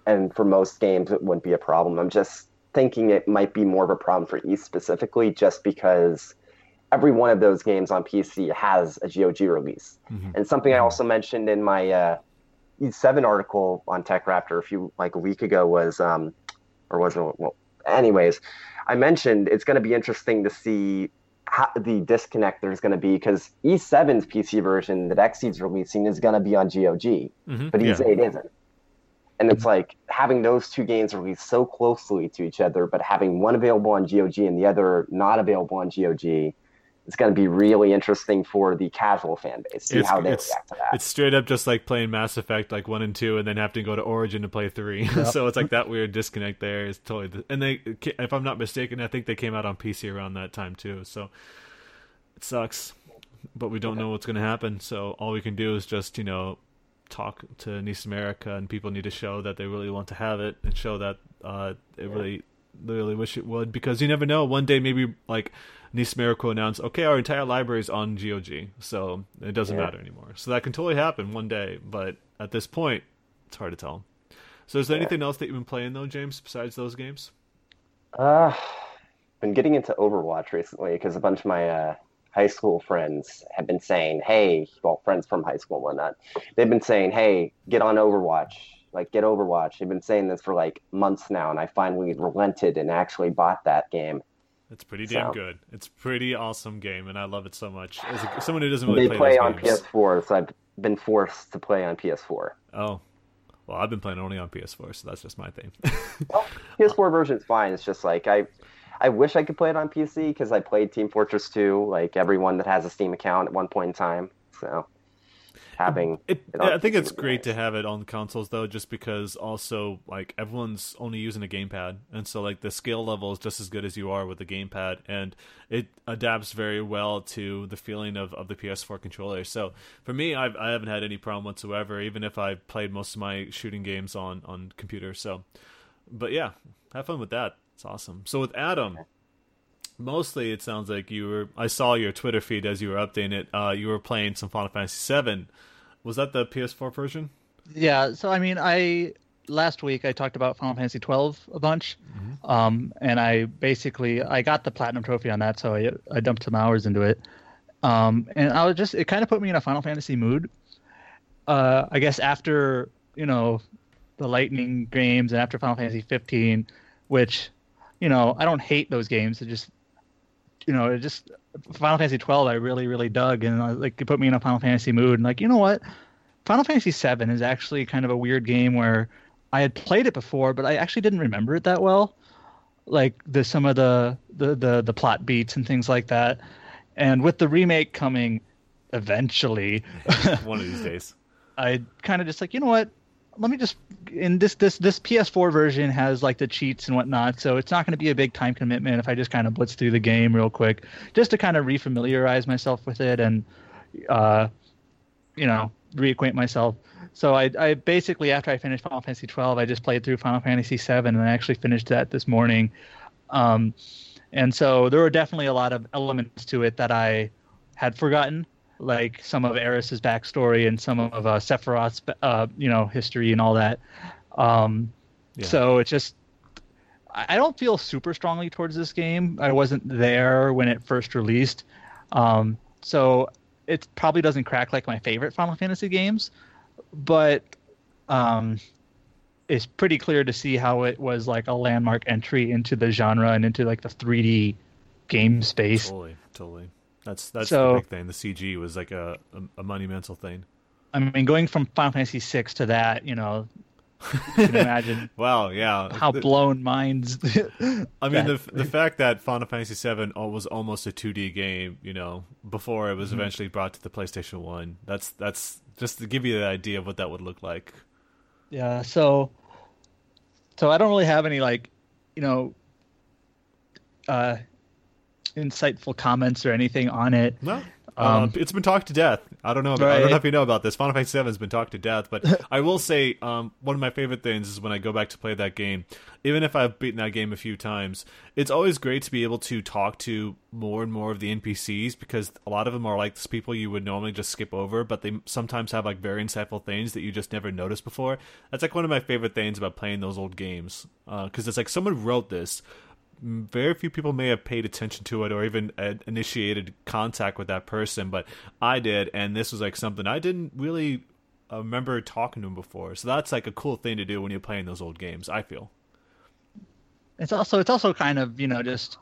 C: and for most games, it wouldn't be a problem. I'm just thinking it might be more of a problem for Ys specifically, just because every one of those games on PC has a GOG release.
A: Mhm.
C: And something I also mentioned in my uh, Ys 7 article on Tech Raptor a few like a week ago was, um, or was it? Well, anyways, I mentioned it's going to be interesting to see how the disconnect there's going to be because Ys 7's PC version that Xseed's releasing is going to be on GOG
A: Mhm,
C: but.
A: Ys
C: 8 isn't. And it's like having those two games released so closely to each other, but having one available on GOG and the other not available on GOG is going to be really interesting for the casual fan base. To see
A: It's-
C: how they
A: it's-
C: react to that.
A: It's straight up just like playing Mass Effect like one and two, and then having to go to Origin to play three. so it's like that weird disconnect there is totally. The, and they, if I'm not mistaken, I think they came out on PC around that time too. So it sucks, but we don't know what's going to happen. So all we can do is just you know talk to NIS America, and people need to show that they really want to have it, and show that uh, they really, really wish it would, because you never know. One day maybe like NIS America will announce, okay, our entire library is on GOG, so it doesn't
C: Yeah.
A: matter anymore. So that can totally happen one day, but at this point, it's hard to tell. So is there anything else that you've been playing though, James, besides those games?
C: Uh, been getting into Overwatch recently because a bunch of my uh, high school friends have been saying, "Hey, well, friends from high school and whatnot, they've been saying, "Hey, get on Overwatch." Like get Overwatch. They've been saying this for like months now, and I finally relented and actually bought that game.
A: It's pretty damn
C: So-
A: good. It's a pretty awesome game, and I love it so much. As a, someone who doesn't really
C: they
A: play,
C: play on
A: games.
C: PS4, so I've been forced to play on PS4.
A: Oh, well, I've been playing only on PS4, so that's just my thing.
C: Well, PS4 version's fine. It's just like I, I wish I could play it on PC because I played Team Fortress 2, like everyone that has a Steam account at one point in time. So having
A: It,
C: it
A: I think it's great
C: nice.
A: to have it on consoles though, just because also like everyone's only using a gamepad, and so like the skill level is just as good as you are with the gamepad, and it adapts very well to the feeling of, of the PS4 controller. So for me, I've, I haven't had any problem whatsoever, even if I played most of my shooting games on on computer. So, but yeah, have fun with that. It's awesome. So with Adam. Mostly, it sounds like you were. I saw your Twitter feed as you were updating it. Uh, you were playing some Final Fantasy VII. Was that the PS4 version?
B: Yeah, so I mean, I last week I talked about Final Fantasy 12 a bunch, um, and I basically I got the platinum trophy on that, so I I dumped some hours into it, um, and I was just it kind of put me in a Final Fantasy mood. Uh, I guess after you know the Lightning games and after Final Fantasy 15, which you know I don't hate those games, it just you know it just Final Fantasy 12 I really really dug, and uh, like it put me in a Final Fantasy mood, and like you know what. Final Fantasy VII is actually kind of a weird game where I had played it before, but I actually didn't remember it that well. Like the some of the the the, the plot beats and things like that. And with the remake coming eventually,
A: One of these days.
B: I kind of just like, you know what? Let me just in this this this PS4 version has like the cheats and whatnot, so it's not going to be a big time commitment if I just kind of blitz through the game real quick, just to kind of refamiliarize myself with it and, uh, you know, reacquaint myself. So I, I basically after I finished Final Fantasy 12, I just played through Final Fantasy 7, and I actually finished that this morning. Um, and so there were definitely a lot of elements to it that I had forgotten, like some of Eris's backstory and some of uh, Sephiroth's, uh, you know, history and all that. Um,
A: Yeah.
B: So it's just, I don't feel super strongly towards this game. I wasn't there when it first released, um, so it probably doesn't crack like my favorite Final Fantasy games, but um, it's pretty clear to see how it was like a landmark entry into the genre and into like the 3D game space.
A: Totally, totally. That's that's
B: So-
A: the big thing. The CG was like a a, a monumental thing.
B: I mean, going from Final Fantasy VI to that, you know, you can imagine
A: Wow, yeah.
B: how blown minds.
A: I mean, the the fact that Final Fantasy VII was almost a 2D game, you know, before it was
B: Mm-hmm.
A: eventually brought to the PlayStation One. That's that's just to give you the idea of what that would look like.
B: Yeah, so so I don't really have any like, you know, uh insightful comments or anything on it.
A: No,
B: Um,
A: uh, it's been talked to death. I don't know. I don't know if you know about this. Final Fantasy Seven has been talked to death, but I will say um, one of my favorite things is when I go back to play that game. Even if I've beaten that game a few times, it's always great to be able to talk to more and more of the NPCs because a lot of them are like these people you would normally just skip over, but they sometimes have like very insightful things that you just never noticed before. That's like one of my favorite things about playing those old games because it's like someone wrote this very few people may have paid attention to it or even uh, initiated contact with that person, but I did, and this was like something I didn't really uh, remember talking to him before. So that's like a cool thing to do when you're playing those old games. I feel.
B: It's also it's also kind of, you know, just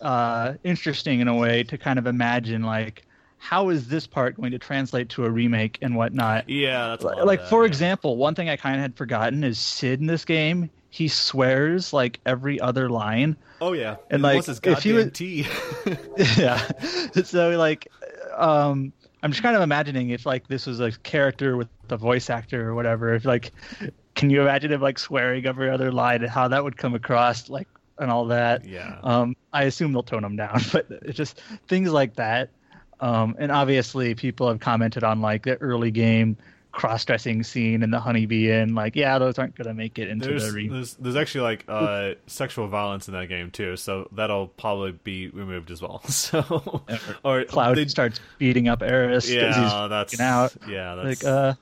B: uh interesting in a way to kind of imagine like how is this part going to translate to a remake and whatnot.
A: Yeah, that's a lot of
B: like
A: that,
B: for
A: yeah.
B: example, one thing I kind of had forgotten is Cid in this game. He swears like every other line.
A: Oh yeah,
B: and, like, if you
A: goddamn
B: would-
A: tea.
B: yeah. So like, um, I'm just kind of imagining if like this was a character with the voice actor or whatever. If like, can you imagine him like swearing every other line and how that would come across, like, and all that?
A: yeah.
B: Um, I assume they'll tone him down, but it's just things like that. Um, and obviously, people have commented on like the early game cross-dressing scene and the honeybee and Like, yeah, those aren't gonna make it into
A: There's,
B: the re-
A: there's there's actually like uh, sexual violence in that game too, so that'll probably be removed as well. So or
B: Cloud
A: they-
B: starts beating up Eris because
A: yeah,
B: he's
A: that's
B: freaking out.
A: yeah, that's
B: like, uh,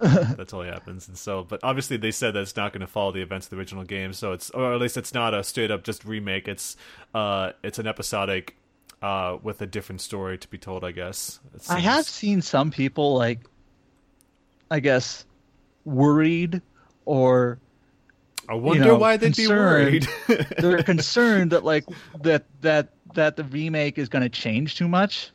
A: that totally happens. And so, but obviously they said that it's not going to follow the events of the original game, so it's or at least it's not a straight up just remake. It's uh, it's an episodic uh with a different story to be told. I guess.
B: I have seen some people like, I guess, worried or
A: I wonder
B: know,
A: why they'd
B: concerned.
A: be worried.
B: they're concerned that like that that that the remake is going to change too much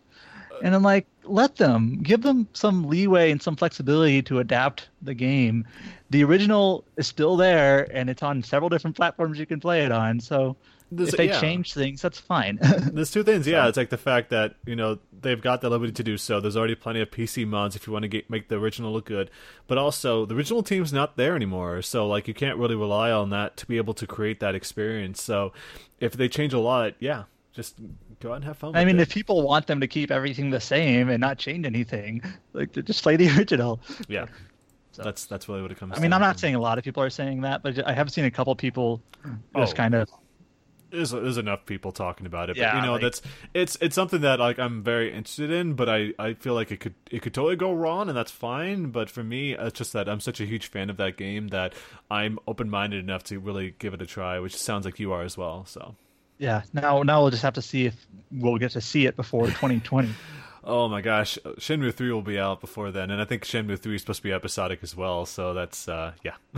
B: and i'm like let them give them some leeway and some flexibility to adapt the game the original is still there and it's on several different platforms you can play it on so if they
A: yeah.
B: change things that's fine
A: There's two things. Yeah, it's like the fact that you know they've got the liberty to do so. There's already plenty of PC mods if you want to get, make the original look good, but also the original team's not there anymore. So like you can't really rely on that to be able to create that experience. So if they change a lot, yeah, just go out and have fun.
B: i mean
A: it.
B: if people want them to keep everything the same and not change anything like just play the original
A: yeah,
B: So-
A: that's that's really what it comes. To.
B: I mean
A: down
B: i'm not saying a lot of people are saying that but i have seen a couple people just
A: Oh.
B: kind of
A: there's, there's enough people talking about it. But
B: Yeah,
A: you know,
B: like-
A: that's it's it's something that like I'm very interested in, but I, I feel like it could it could totally go wrong, and that's fine. But for me, uh, it's just that I'm such a huge fan of that game that I'm open minded enough to really give it a try, which sounds like you are as well. So.
B: Yeah. Now, now we'll just have to see if we'll get to see it before 2020.
A: Oh my gosh, Shenmue three will be out before then, and I think Shenmue three is supposed to be episodic as well. So that's uh, yeah,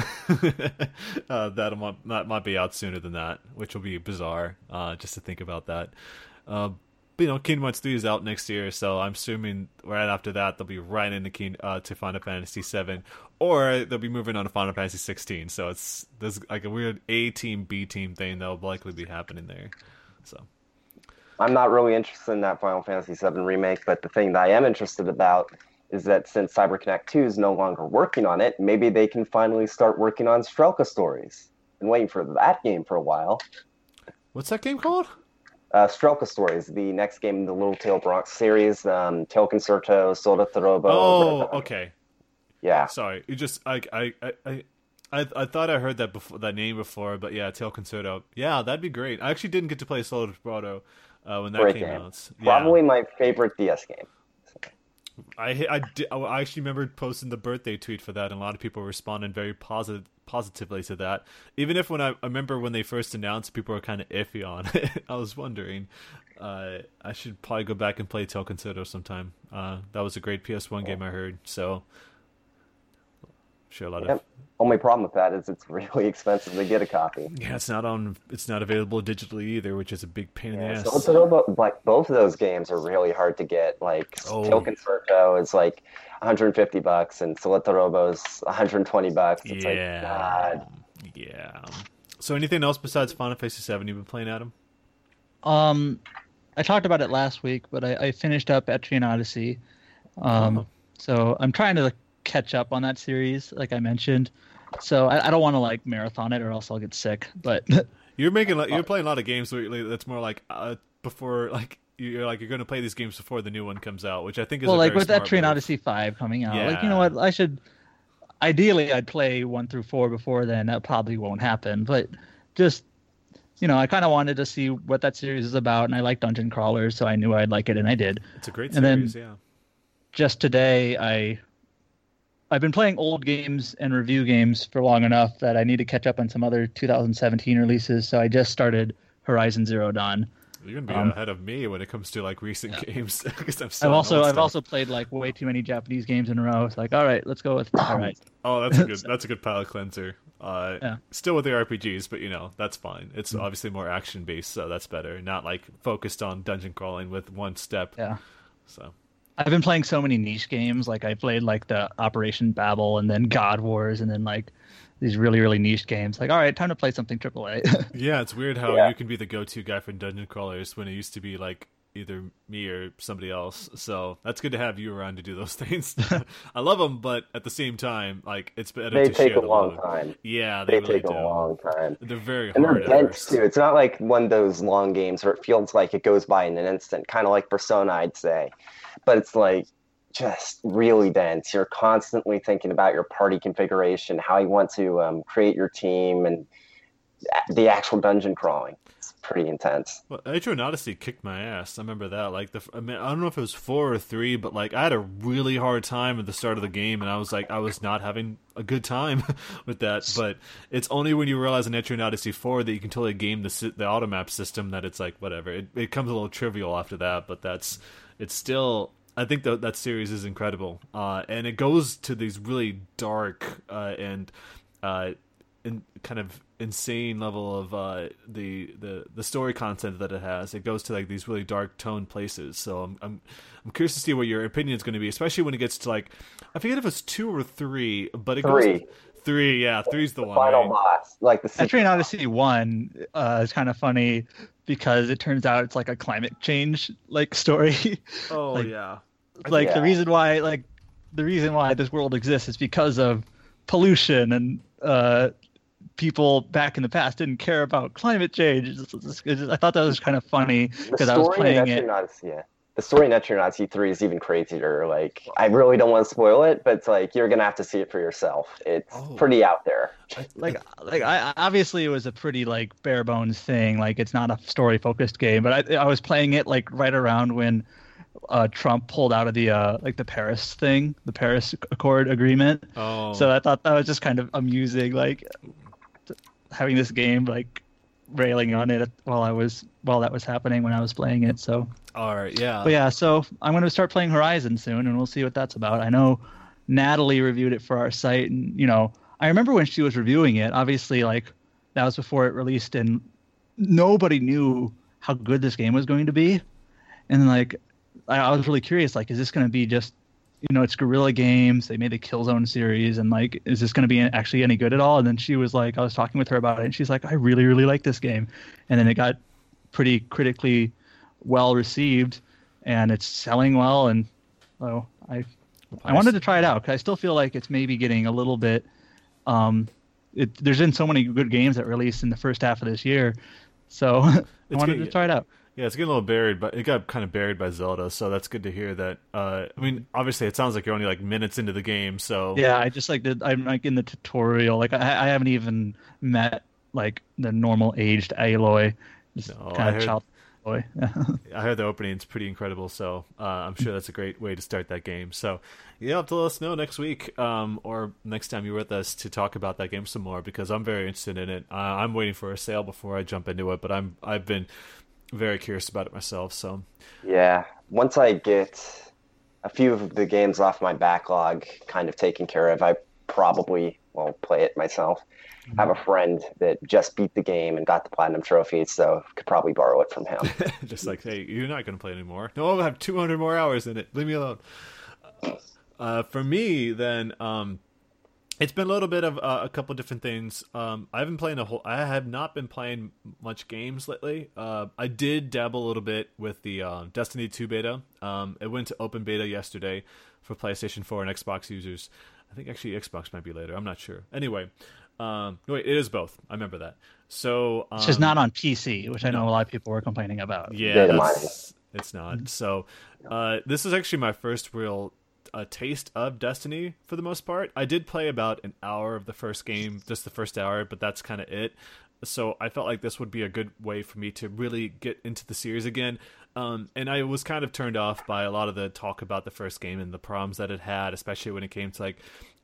A: uh, that might, might be out sooner than that, which will be bizarre uh, just to think about that. Uh, but, you know, Kingdom Hearts three is out next year, so I'm assuming right after that they'll be right into King uh, to Final Fantasy seven, or they'll be moving on to Final Fantasy sixteen. So it's there's like a weird A team B team thing that will likely be happening there. So.
C: I'm not really interested in that Final Fantasy VII remake, but the thing that I am interested about is that since CyberConnect 2 is no longer working on it, maybe they can finally start working on Strelka stories. Been waiting for that game for a while.
A: What's that game called?
C: Uh, Strelka stories, the next game in the Little Tail Bronx series, um, Tail Concerto, Solatorobo.
A: Oh, okay.
C: Yeah.
A: Sorry, you just I I I. I I, I thought I heard that before that name before, but yeah, Tail Concerto. Yeah, that'd be great. I actually didn't get to play Solo Desperado uh, when that
C: Great
A: came
C: game.
A: out. Yeah.
C: Probably my favorite DS game.
A: I I, did, I actually remember posting the birthday tweet for that, and a lot of people responded very positive positively to that. Even if when I, I remember when they first announced, people were kind of iffy on it. I was wondering. Uh, I should probably go back and play Tail Concerto sometime. Uh, that was a great PS1 game I heard. So, sure, a lot
C: Yep.
A: of
C: Only problem with that is it's really expensive to get a copy.
A: yeah. It's not on. It's not available digitally either, which is a big pain in the ass.
C: so it's a little bit- like both of those games are really hard to get. Like
A: Oh.
C: Steel Concerto is like 150 bucks, and Solatorobo's 120 bucks. It's like
A: yeah,
C: God.
A: yeah. So, anything else besides Final Fantasy Seven you've been playing, Adam?
B: Um, I talked about it last week, but I, I finished up Etrian Odyssey. Um,
A: Oh.
B: so I'm trying to catch up on that series, like I mentioned. So I, I don't want to like marathon it, or else I'll get sick. But
A: You're making like, you're playing a lot of games where you're- that's more like uh, before like you're like you're going to play these games before the new one comes out, which I think is
B: well,
A: a
B: like
A: very
B: with
A: smart
B: Etrian
A: move.
B: Odyssey five coming out, like you know what, I should. Ideally, I'd play one through four before then. That probably won't happen, but just you know, I kind of wanted to see what that series is about, and I like dungeon crawlers, so I knew I'd like it, and I did.
A: It's a great
B: and then-
A: series, yeah.
B: just today I I've been playing old games and review games for long enough that I need to catch up on some other 2017 releases. So I just started Horizon Zero Dawn.
A: You're gonna be
B: um,
A: ahead of me when it comes to like recent games because I'm still
B: I've also I've also played like way too many Japanese games in a row. It's like all right, let's go with all right.
A: Oh, that's a good that's a good palate cleanser. Uh,
B: Yeah.
A: Still with the RPGs, but you know that's fine. It's
B: Mm-hmm.
A: obviously more action based, so that's better. Not like focused on dungeon crawling with one step.
B: Yeah.
A: So
B: I've been playing so many niche games. Like I played like the Operation Babel and then God Wars and then like these really really niche games. Like all right, time to play something AAA.
A: yeah, it's weird how
C: Yeah.
A: you can be the go-to guy for dungeon crawlers when it used to be like either me or somebody else. So that's good to have you around to do those things. I love them, but at the same time, like it's better
C: They
A: to
C: take
A: share
C: a
A: the
C: long
A: load.
C: time.
A: Yeah, they,
C: They
A: really
C: take
A: do.
C: a long time.
A: They're very
C: And
A: hard.
C: they're dense too. It's not like one of those long games where it feels like it goes by in an instant, kind of like Persona, I'd say. But it's like just really dense. You're constantly thinking about your party configuration, how you want to um, create your team, and the actual dungeon crawling. It's pretty intense.
A: Well, Etrian Odyssey kicked my ass. I remember that. Like the, I mean, I don't know if it was four or three, but like I had a really hard time at the start of the game, and I was like, I was not having a good time with that. But it's only when you realize in Etrian Odyssey four that you can totally game the the automap system that it's like whatever. It it comes a little trivial after that, but that's it's still. I think that that series is incredible, uh, and it goes to these really dark uh, and uh, in kind of insane level of uh, the the the story content that it has. It goes to like these really dark tone places. So I'm I'm I'm curious to see what your opinion is going to be, especially when it gets to like I forget if it's two or three, but it
C: Three.
A: goes three. Yeah, three's the one.
C: Final
A: right?
C: boss, like the
B: Etrian Odyssey one uh, is kind of funny because it turns out it's like a climate change like story.
A: Oh
B: Like-
A: yeah.
B: like
C: Yeah.
B: the reason why like the reason why this world exists is because of pollution and uh people back in the past didn't care about climate change It's just- it's i thought that was kind of funny because i was playing it
C: Etrian Odyssey, yeah. The story in Etrian Odyssey 3 is even crazier. Like, I really don't want to spoil it, but it's like you're gonna have to see it for yourself. It's
A: Oh.
C: pretty out there.
B: like like i obviously it was a pretty like bare bones thing like it's not a story focused game but i i was playing it like right around when uh trump pulled out of the uh like the paris thing the paris accord agreement
A: Oh.
B: So I thought that was just kind of amusing, like having this game like railing on it while I was while that was happening when I was playing it. So,
A: all right. Yeah.
B: but yeah, so I'm going to start playing Horizon soon, and we'll see what that's about. I know Natalie reviewed it for our site, and you know, I remember when she was reviewing it. Obviously, like that was before it released, and nobody knew how good this game was going to be. And like, I, I was really curious, like, is this going to be just you know, it's Guerrilla Games. They made the Killzone series, and like, is this going to be actually any good at all? And then she was like, I was talking with her about it, and she's like, I really, really like this game. And then it got pretty critically well received, and it's selling well. And so I, I wanted to try it out because I still feel like it's maybe getting a little bit. Um, it, there's been so many good games that released in the first half of this year, so I wanted
A: getting-
B: to try it out.
A: Yeah, it's getting a little buried, but it got kind of buried by Zelda, so that's good to hear that. Uh, I mean, obviously, it sounds like you're only like minutes into the game, so
B: Yeah, I just like did. I'm like in the tutorial. Like I, I haven't even met like the normal aged Aloy. Just
A: No, I
B: kind
A: heard-
B: of child. boy.
A: I heard the opening is pretty incredible, so uh, I'm sure that's a great way to start that game. So you have to let us know next week um, or next time you're with us to talk about that game some more because I'm very interested in it. Uh, I'm waiting for a sale before I jump into it, but I'm I've been very curious about it myself. So
C: yeah, once I get a few of the games off my backlog kind of taken care of, I probably will play it myself. Mm-hmm. I have a friend that just beat the game and got the platinum trophy, so could probably borrow it from him.
A: just like, hey, you're not going to play anymore. No, I have 200 more hours in it. Leave me alone. Uh, for me, then, um, it's been a little bit of uh, a couple different things. Um, I haven't playing a whole. I have not been playing much games lately. Uh, I did dabble a little bit with the uh, Destiny 2 beta. Um, it went to open beta yesterday for PlayStation 4 and Xbox users. I think actually Xbox might be later. I'm not sure. Anyway, um, wait, it is both. I remember that. So
B: um, it's just not on PC, which I know no. a lot of people were complaining about.
A: Yeah, it's not. So uh, this is actually my first real a taste of Destiny for the most part. I did play about an hour of the first game, just the first hour, but that's kind of it. So I felt like this would be a good way for me to really get into the series again. Um, and I was kind of turned off by a lot of the talk about the first game and the problems that it had, especially when it came to like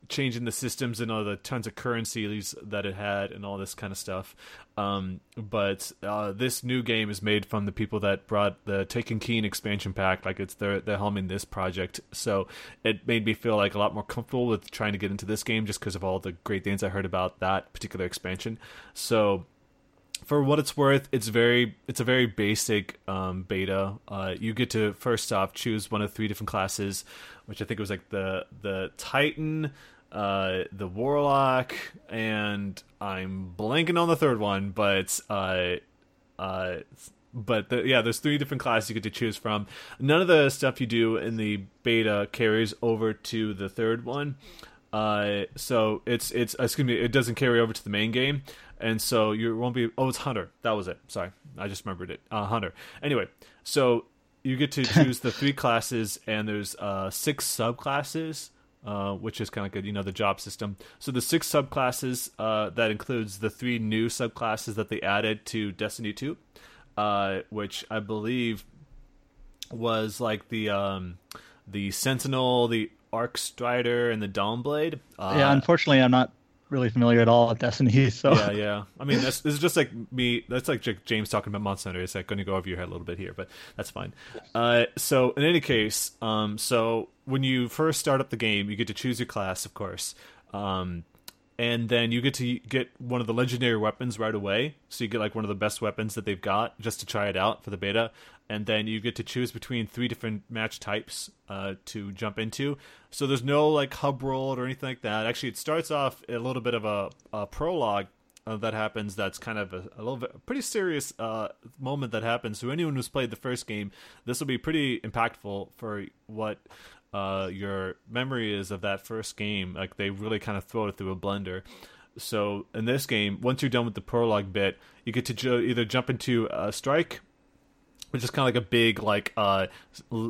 A: changing the systems and all the tons of currencies that it had and all this kind of stuff. Um, but uh, this new game is made from the people that brought the Taken King expansion pack. Like it's they're they're helming this project, so it made me feel like a lot more comfortable with trying to get into this game just because of all the great things I heard about that particular expansion. So for what it's worth, it's very it's a very basic um, beta. Uh, you get to first off choose one of three different classes, which I think was like the the Titan, uh, the Warlock, and I'm blanking on the third one, but uh, uh, but the, yeah, there's three different classes you get to choose from. None of the stuff you do in the beta carries over to the third one. Uh, so it's it's excuse me, it doesn't carry over to the main game, and so you won't be. Oh, it's Hunter. That was it. Sorry, I just remembered it. Uh, Hunter. Anyway, so you get to choose the three classes, and there's uh, six subclasses uh, which is kind of good, you know, the job system. So the six subclasses uh, that includes the three new subclasses that they added to Destiny 2, uh, which I believe was like the um, the Sentinel, the Arc Strider, and the Dawnblade.
B: Uh, yeah, unfortunately, I'm not really familiar at all with Destiny. So
A: yeah, yeah. I mean, this is just like me. That's like James talking about Monster Hunter. It's like going to go over your head a little bit here, but that's fine. Uh, so in any case, um, so when you first start up the game, you get to choose your class, of course. Um, and then you get to get one of the legendary weapons right away. So you get like one of the best weapons that they've got just to try it out for the beta and then you get to choose between three different match types uh, to jump into. So there's no like hub world or anything like that. Actually, it starts off a little bit of a, a prologue uh, that happens. That's kind of a, a little bit a pretty serious uh, moment that happens. So anyone who's played the first game, this will be pretty impactful for what uh, your memory is of that first game. Like they really kind of throw it through a blender. So in this game, once you're done with the prologue bit, you get to either jump into a strike which is kind of like a big like uh,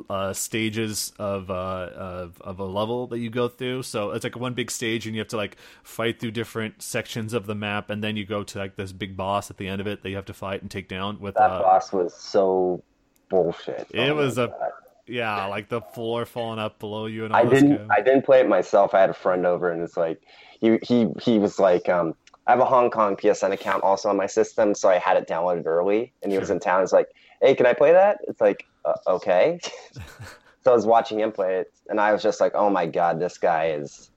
A: uh, stages of, uh, of of a level that you go through. So it's like one big stage, and you have to like fight through different sections of the map, and then you go to like this big boss at the end of it that you have to fight and take down. With
C: that
A: uh,
C: boss was so bullshit.
A: It oh was a God. yeah, like the floor falling up below you, and
C: I didn't I didn't play it myself. I had a friend over, and it's like he he he was like um I have a Hong Kong PSN account also on my system, so I had it downloaded early, and he sure. was in town. He's like hey, can I play that? It's like, uh, okay. so I was watching him play it, and I was just like, oh my god, this guy is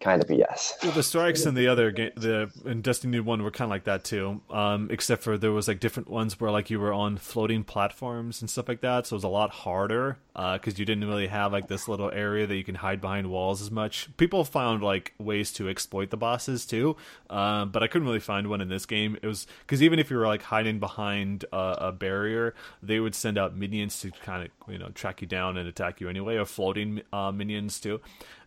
C: kind of BS.
A: Well, the strikes and the other game, the in Destiny One were kind of like that too. Um, except for there was like different ones where like you were on floating platforms and stuff like that, so it was a lot harder because uh, you didn't really have like this little area that you can hide behind walls as much. People found like ways to exploit the bosses too, uh, but I couldn't really find one in this game. It was because even if you were like hiding behind a, a barrier, they would send out minions to kind of you know track you down and attack you anyway, or floating uh, minions too.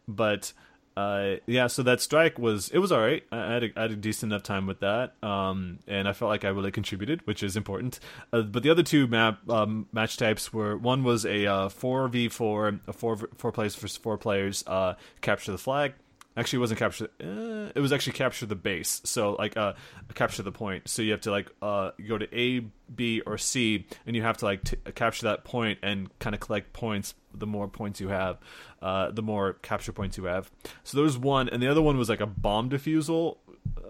A: But uh, yeah, so that strike was it was all right. I had a, I had a decent enough time with that, um, and I felt like I really contributed, which is important. Uh, but the other two map um, match types were one was a uh, four v four, a four four players versus four players, uh, capture the flag, Actually, wasn't capture. Uh, it was actually capture the base. So like uh, capture the point. So you have to like uh, go to A, B, or C, and you have to like t- capture that point and kind of collect points. The more points you have, uh, the more capture points you have. So there was one, and the other one was like a bomb defusal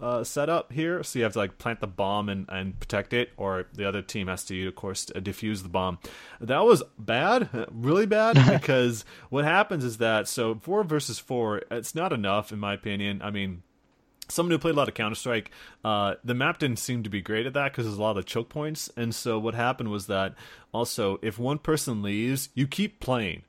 A: uh, setup here. So you have to like plant the bomb and, and protect it, or the other team has to, of course, defuse the bomb. That was bad, really bad, because what happens is that so four versus four, it's not enough in my opinion. I mean. Someone who played a lot of Counter Strike, uh, the map didn't seem to be great at that because there's a lot of choke points. And so what happened was that also, if one person leaves, you keep playing.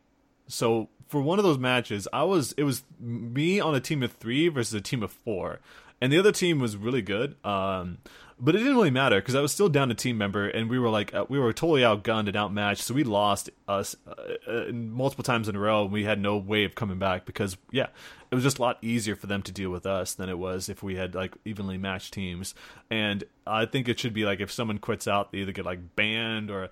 A: So for one of those matches, I was it was me on a team of three versus a team of four and the other team was really good. Um, but it didn't really matter because I was still down a team member, and we were like uh, we were totally outgunned and outmatched. So we lost us uh, uh, multiple times in a row, and we had no way of coming back because yeah, it was just a lot easier for them to deal with us than it was if we had like evenly matched teams. And I think it should be like if someone quits out, they either get like banned or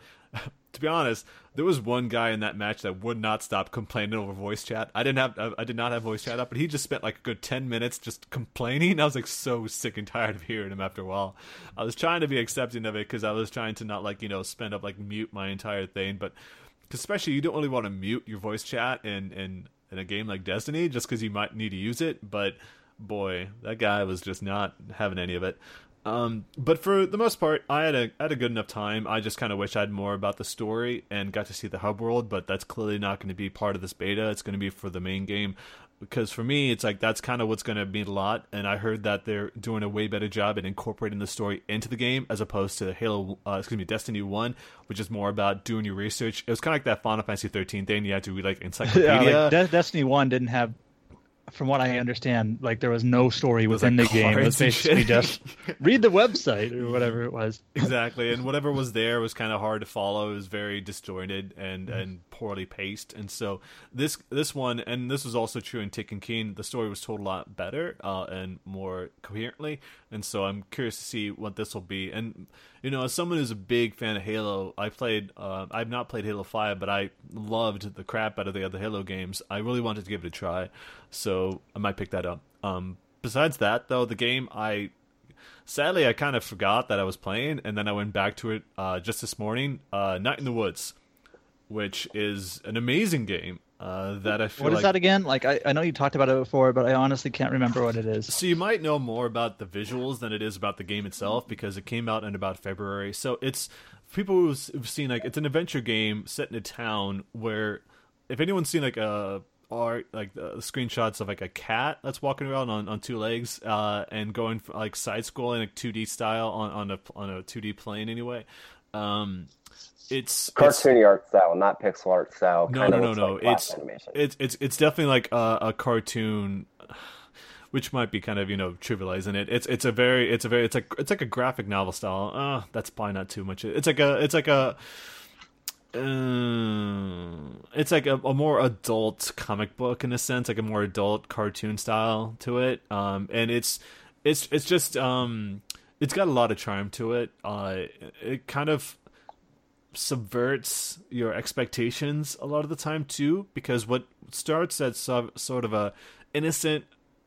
A: to be honest, there was one guy in that match that would not stop complaining over voice chat. I didn't have, I did not have voice chat up, but he just spent like a good ten minutes just complaining. I was like so sick and tired of hearing him after a while. I was trying to be accepting of it because I was trying to not like you know spend up like mute my entire thing, but especially you don't really want to mute your voice chat in in in a game like Destiny just because you might need to use it, but boy, that guy was just not having any of it. Um, but for the most part, I had a I had a good enough time. I just kind of wish I had more about the story and got to see the hub world. But that's clearly not going to be part of this beta. It's going to be for the main game. Because for me, it's like that's kind of what's going to mean a lot. And I heard that they're doing a way better job at incorporating the story into the game as opposed to Halo, uh, excuse me, Destiny One, which is more about doing your research. It was kind of like that Final Fantasy 13 thing. You had to read like encyclopedia.
B: yeah, like De- Destiny One didn't have from what I understand, like there was no story within the game. It was basically just read the website or whatever it was.
A: exactly, and whatever was there was kind of hard to follow. It was very disjointed and mm-hmm. and poorly paced. And so this this one, and this was also true in Taken King. The story was told a lot better uh, and more coherently. And so I'm curious to see what this will be. And you know, as someone who's a big fan of Halo, I played. Uh, I've not played Halo Five, but I loved the crap out of the other Halo games. I really wanted to give it a try, so I might pick that up. Um, besides that, though, the game I sadly I kind of forgot that I was playing, and then I went back to it uh, just this morning. Uh, Night in the Woods, which is an amazing game uh, that I feel.
B: What is
A: like...
B: that again? Like I, I know you talked about it before, but I honestly can't remember what it is.
A: So you might know more about the visuals than it is about the game itself because it came out in about February. So it's people who've seen like it's an adventure game set in a town where if anyone's seen like a art like the screenshots of like a cat that's walking around on, on two legs uh, and going for, like side scrolling like 2D style on on a on a 2D plane anyway. Um, it's
C: cartoony it's, art style, not pixel art style.
A: No, no, no, no. Like it's, it's it's it's definitely like a, a, cartoon, which might be kind of you know trivializing it. It's it's a very it's a very it's like it's like a graphic novel style. Uh, that's probably not too much. It's like a it's like a. Uh, it's like a, a, more adult comic book in a sense, like a more adult cartoon style to it. Um, and it's it's it's just um, it's got a lot of charm to it. Uh, it kind of subverts your expectations a lot of the time too because what starts as sort of a innocent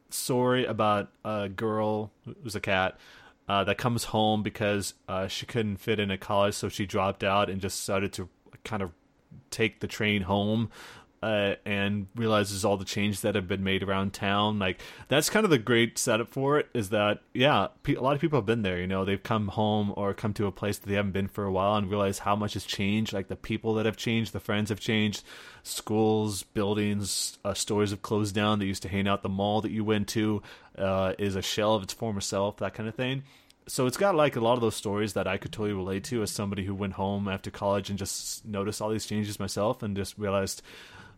A: story about a girl who's a cat uh, that comes home because uh, she couldn't fit in a college so she dropped out and just started to kind of take the train home uh, and realizes all the changes that have been made around town. Like that's kind of the great setup for it. Is that yeah, a lot of people have been there. You know, they've come home or come to a place that they haven't been for a while and realize how much has changed. Like the people that have changed, the friends have changed, schools, buildings, uh, stores have closed down. That used to hang out the mall that you went to uh, is a shell of its former self. That kind of thing so it's got like a lot of those stories that I could totally relate to as somebody who went home after college and just noticed all these changes myself and just realized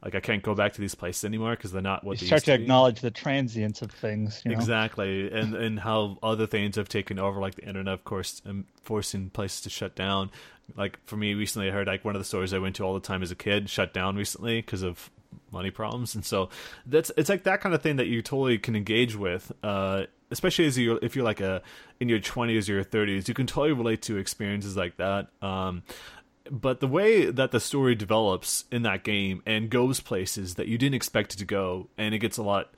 A: like I can't go back to these places anymore because they're not what
B: you
A: they
B: start
A: to, to
B: acknowledge the transience of things. You know?
A: Exactly, and and how other things have taken over, like the internet, of course, and forcing places to shut down. Like for me, recently I heard like one of the stores I went to all the time as a kid shut down recently because of money problems, and so that's it's like that kind of thing that you totally can engage with. Uh, especially as you if you're like a in your 20s or your 30s you can totally relate to experiences like that um, but the way that the story develops in that game and goes places that you didn't expect it to go, and it gets a lot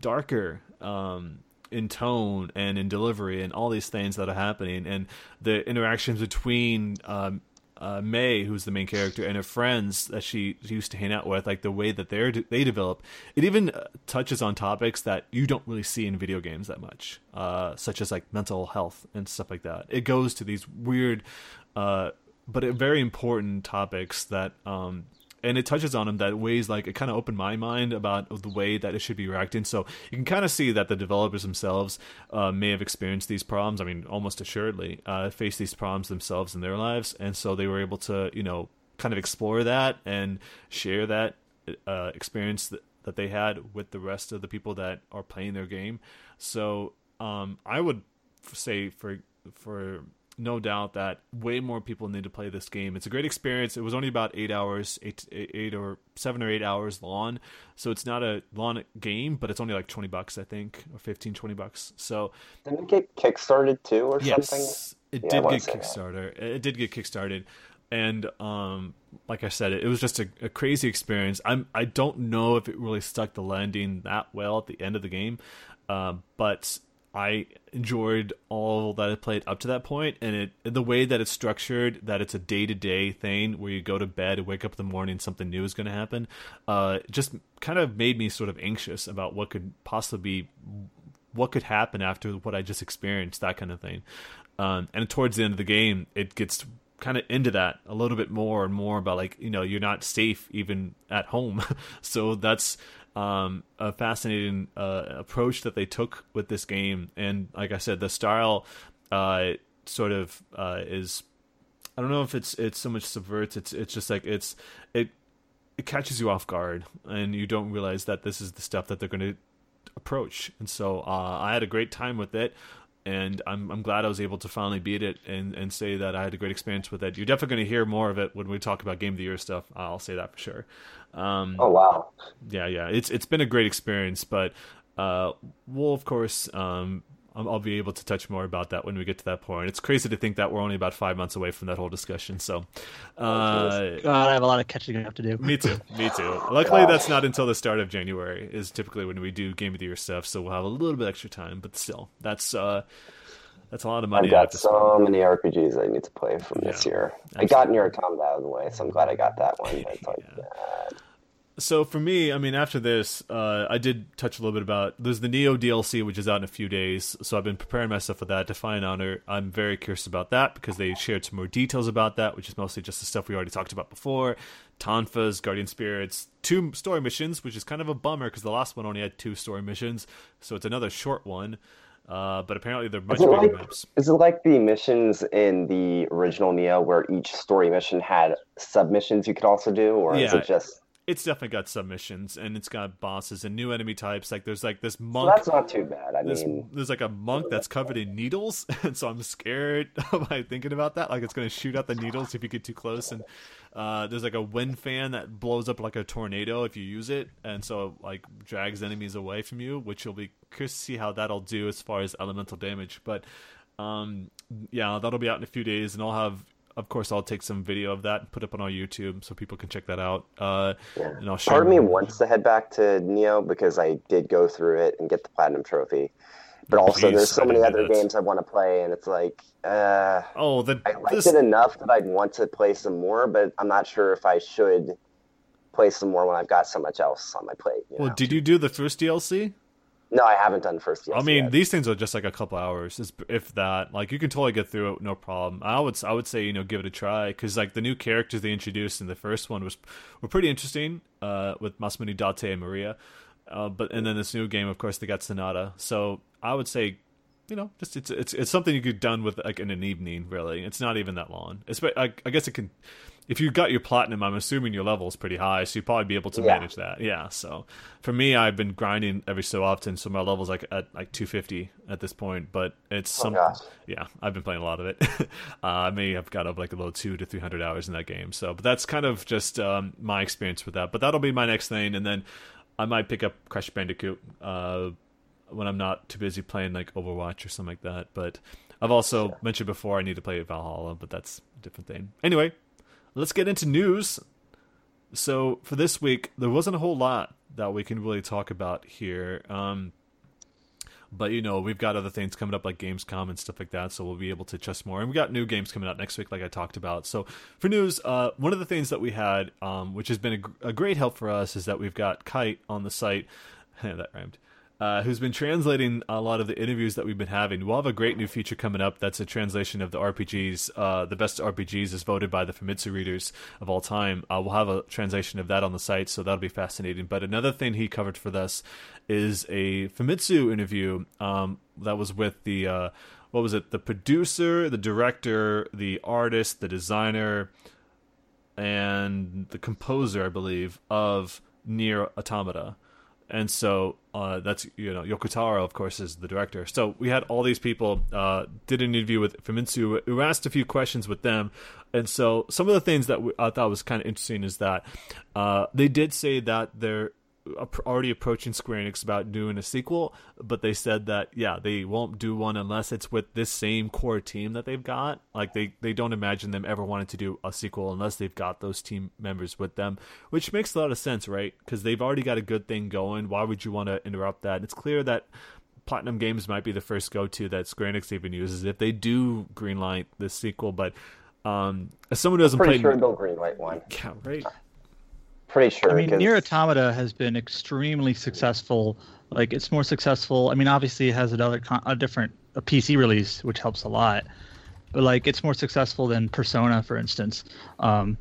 A: darker um, in tone and in delivery and all these things that are happening and the interactions between um, uh, May, who's the main character, and her friends that she, used to hang out with, like the way that they they develop, it even uh, touches on topics that you don't really see in video games that much, uh, such as like mental health and stuff like that. It goes to these weird, uh, but very important topics that um, and it touches on them that ways like it kind of opened my mind about the way that it should be reacting. So you can kind of see that the developers themselves uh, may have experienced these problems. I mean, almost assuredly uh, face these problems themselves in their lives, and so they were able to you know kind of explore that and share that uh, experience that, that they had with the rest of the people that are playing their game. So um, I would say for for no doubt that way more people need to play this game. It's a great experience. It was only about eight hours, eight, eight or seven or eight hours long. So it's not a long game, but it's only like 20 bucks, I think, or 15, 20 bucks. So
C: did it get kickstarted too or
A: yes,
C: something?
A: It yeah, did get Kickstarter. That. It did get kickstarted. And um, like I said, it, it was just a, a, crazy experience. I'm I don't know if it really stuck the landing that well at the end of the game, uh, but I enjoyed all that I played up to that point, and it the way that it's structured, that it's a day to day thing where you go to bed, wake up in the morning, something new is going to happen. Uh, just kind of made me sort of anxious about what could possibly what could happen after what I just experienced, that kind of thing. Um, and towards the end of the game, it gets kind of into that a little bit more and more about like you know you're not safe even at home so that's um, a fascinating uh, approach that they took with this game. And like I said, the style uh, sort of uh, is I don't know if it's it's so much subverts. It's it's just like it's it it catches you off guard, and you don't realize that this is the stuff that they're going to approach. And so uh, I had a great time with it and I'm I'm glad I was able to finally beat it and and say that I had a great experience with it. You're definitely going to hear more of it when we talk about game of the year stuff. I'll say that for sure.
C: Um, oh wow!
A: Yeah, yeah, it's it's been a great experience, but uh, we'll of course um, I'll be able to touch more about that when we get to that point. It's crazy to think that we're only about five months away from that whole discussion. So,
B: oh, uh, God, I have a lot of catching up to do.
A: Me too. Me too. Luckily, that's not until the start of January. Is typically when we do game of the year stuff. So we'll have a little bit extra time. But still, that's uh, that's a lot of money.
C: I've got so many RPGs I need to play from yeah, this year. Absolutely. I got NieR Automata out of the way, so I'm glad I got that one. But it's like, yeah. uh,
A: so for me, I mean, after this, uh, I did touch a little bit about there's the Nioh DLC, which is out in a few days. So I've been preparing myself for that. Defiant Honor, I'm very curious about that because they shared some more details about that, which is mostly just the stuff we already talked about before. Tonfa's Guardian Spirits, two story missions, which is kind of a bummer because the last one only had two story missions, so it's another short one. Uh, but apparently they're much bigger
C: like,
A: maps.
C: Is it like the missions in the original Nioh, where each story mission had submissions you could also do, or yeah, is it just
A: it's definitely got submissions and it's got bosses and new enemy types. Like there's like this monk.
C: So that's not too bad. I
A: this,
C: mean,
A: there's like a monk that's covered in needles, and so I'm scared by thinking about that. Like it's going to shoot out the needles if you get too close. And uh, there's like a wind fan that blows up like a tornado if you use it, and so it, like drags enemies away from you, which you'll be curious to see how that'll do as far as elemental damage. But um, yeah, that'll be out in a few days, and I'll have of course, I'll take some video of that and put it up on our YouTube so people can check that out. Uh, yeah. and I'll
C: Part of me wants to head back to Nioh because I did go through it and get the platinum trophy. But also, there's so many other games I want to play, and it's like, uh,
A: oh, the,
C: I liked this... it enough that I'd want to play some more, but I'm not sure if I should play some more when I've got so much else on my plate.
A: well, know? did you do the first DLC?
C: No, I haven't done first
A: yet. I mean, these things are just like a couple hours, if that. Like you can totally get through it, no problem. I would, I would say, you know, give it a try because like the new characters they introduced in the first one was were pretty interesting. Uh, with Masamune Date and Maria, uh, but and then this new game, of course, they got Sonata. So I would say, you know, just it's it's it's something you could done with like in an evening. Really, it's not even that long. It's I, I guess it can if you've got your platinum, I'm assuming your level is pretty high, so you'd probably be able to yeah. manage that. Yeah. So for me, I've been grinding every so often, so my level's like at like 250 at this point. But it's oh, some, gosh. yeah, I've been playing a lot of it. uh, I may have got up like a little two to 300 hours in that game. So, but that's kind of just um, my experience with that. But that'll be my next thing, and then I might pick up Crash Bandicoot uh, when I'm not too busy playing like Overwatch or something like that. But I've also sure. mentioned before I need to play Valhalla, but that's a different thing. Anyway, let's get into news. So for this week, there wasn't a whole lot that we can really talk about here. Um, but you know, we've got other things coming up like Gamescom and stuff like that, so we'll be able to just more. And we got new games coming out next week, like I talked about. So for news, uh, one of the things that we had, um, which has been a, a, great help for us, is that we've got Kite on the site. that rhymed uh, who's been translating a lot of the interviews that we've been having. We'll have a great new feature coming up that's a translation of the RPGs. Uh, the best RPGs is voted by the Famitsu readers of all time. Uh, we'll have a translation of that on the site, so that'll be fascinating. But another thing he covered for us is a Famitsu interview um, that was with the, uh, what was it, the producer, the director, the artist, the designer, and the composer, I believe, of Nier Automata and so uh, that's you know Yoko Taro, of course, is the director. So we had all these people uh, did an interview with Famitsu, who asked a few questions with them, and so some of the things that we, I thought was kind of interesting is that uh, they did say that they're already approaching Square Enix about doing a sequel, but they said that yeah, they won't do one unless it's with this same core team that they've got. Like they they don't imagine them ever wanting to do a sequel unless they've got those team members with them, which makes a lot of sense, right? Because they've already got a good thing going. Why would you want to interrupt that? It's clear that Platinum Games might be the first go to that Square Enix even uses if they do greenlight this sequel, but um, as someone who hasn't
C: I'm pretty
A: played,
C: sure they'll greenlight one.
A: Yeah, right
C: pretty sure.
B: I mean, Nier Automata has been extremely successful. Like, it's more successful. I mean, obviously, it has another a different a PC release, which helps a lot. But like, it's more successful than Persona, for instance. Um,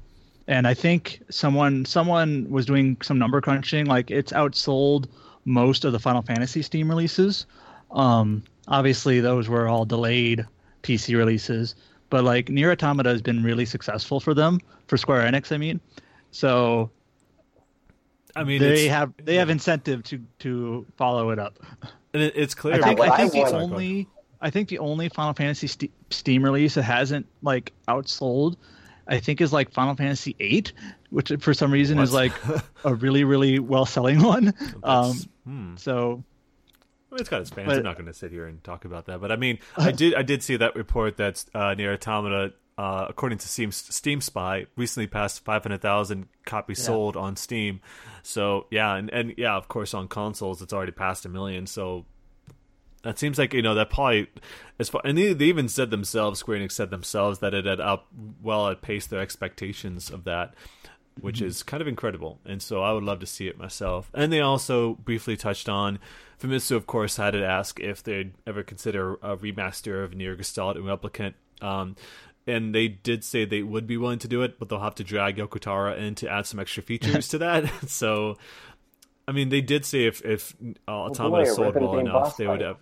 B: and I think someone someone was doing some number crunching. Like, it's outsold most of the Final Fantasy Steam releases. Um, obviously, those were all delayed PC releases. But like, Nier Automata has been really successful for them, for Square Enix, I mean. So
A: I mean,
B: they have they have incentive to to follow it up.
A: And it, it's clear.
B: I think, I think the only I think the only Final Fantasy St- Steam release that hasn't like outsold, I think, is like Final Fantasy VIII, which for some reason what? is like a really really well selling one. Um, hmm. So.
A: I mean, it's got its fans. But, I'm not going to sit here and talk about that, but I mean, I did I did see that report that uh, Nier Automata uh, according to Steam, Steam Spy, recently passed 500,000 copies yeah. sold on Steam. So yeah, and, and yeah, of course on consoles it's already passed a million. So that seems like you know that probably as far and they, they even said themselves, Square Enix said themselves that it had up well outpaced their expectations of that. Which mm-hmm. is kind of incredible, and so I would love to see it myself. And they also briefly touched on Famitsu, of course, had to ask if they'd ever consider a remaster of Nier Gestalt and Replicant. Um, and they did say they would be willing to do it, but they'll have to drag Yoko Taro in to add some extra features to that. so, I mean, they did say if if uh, Automata oh sold well enough, they would have.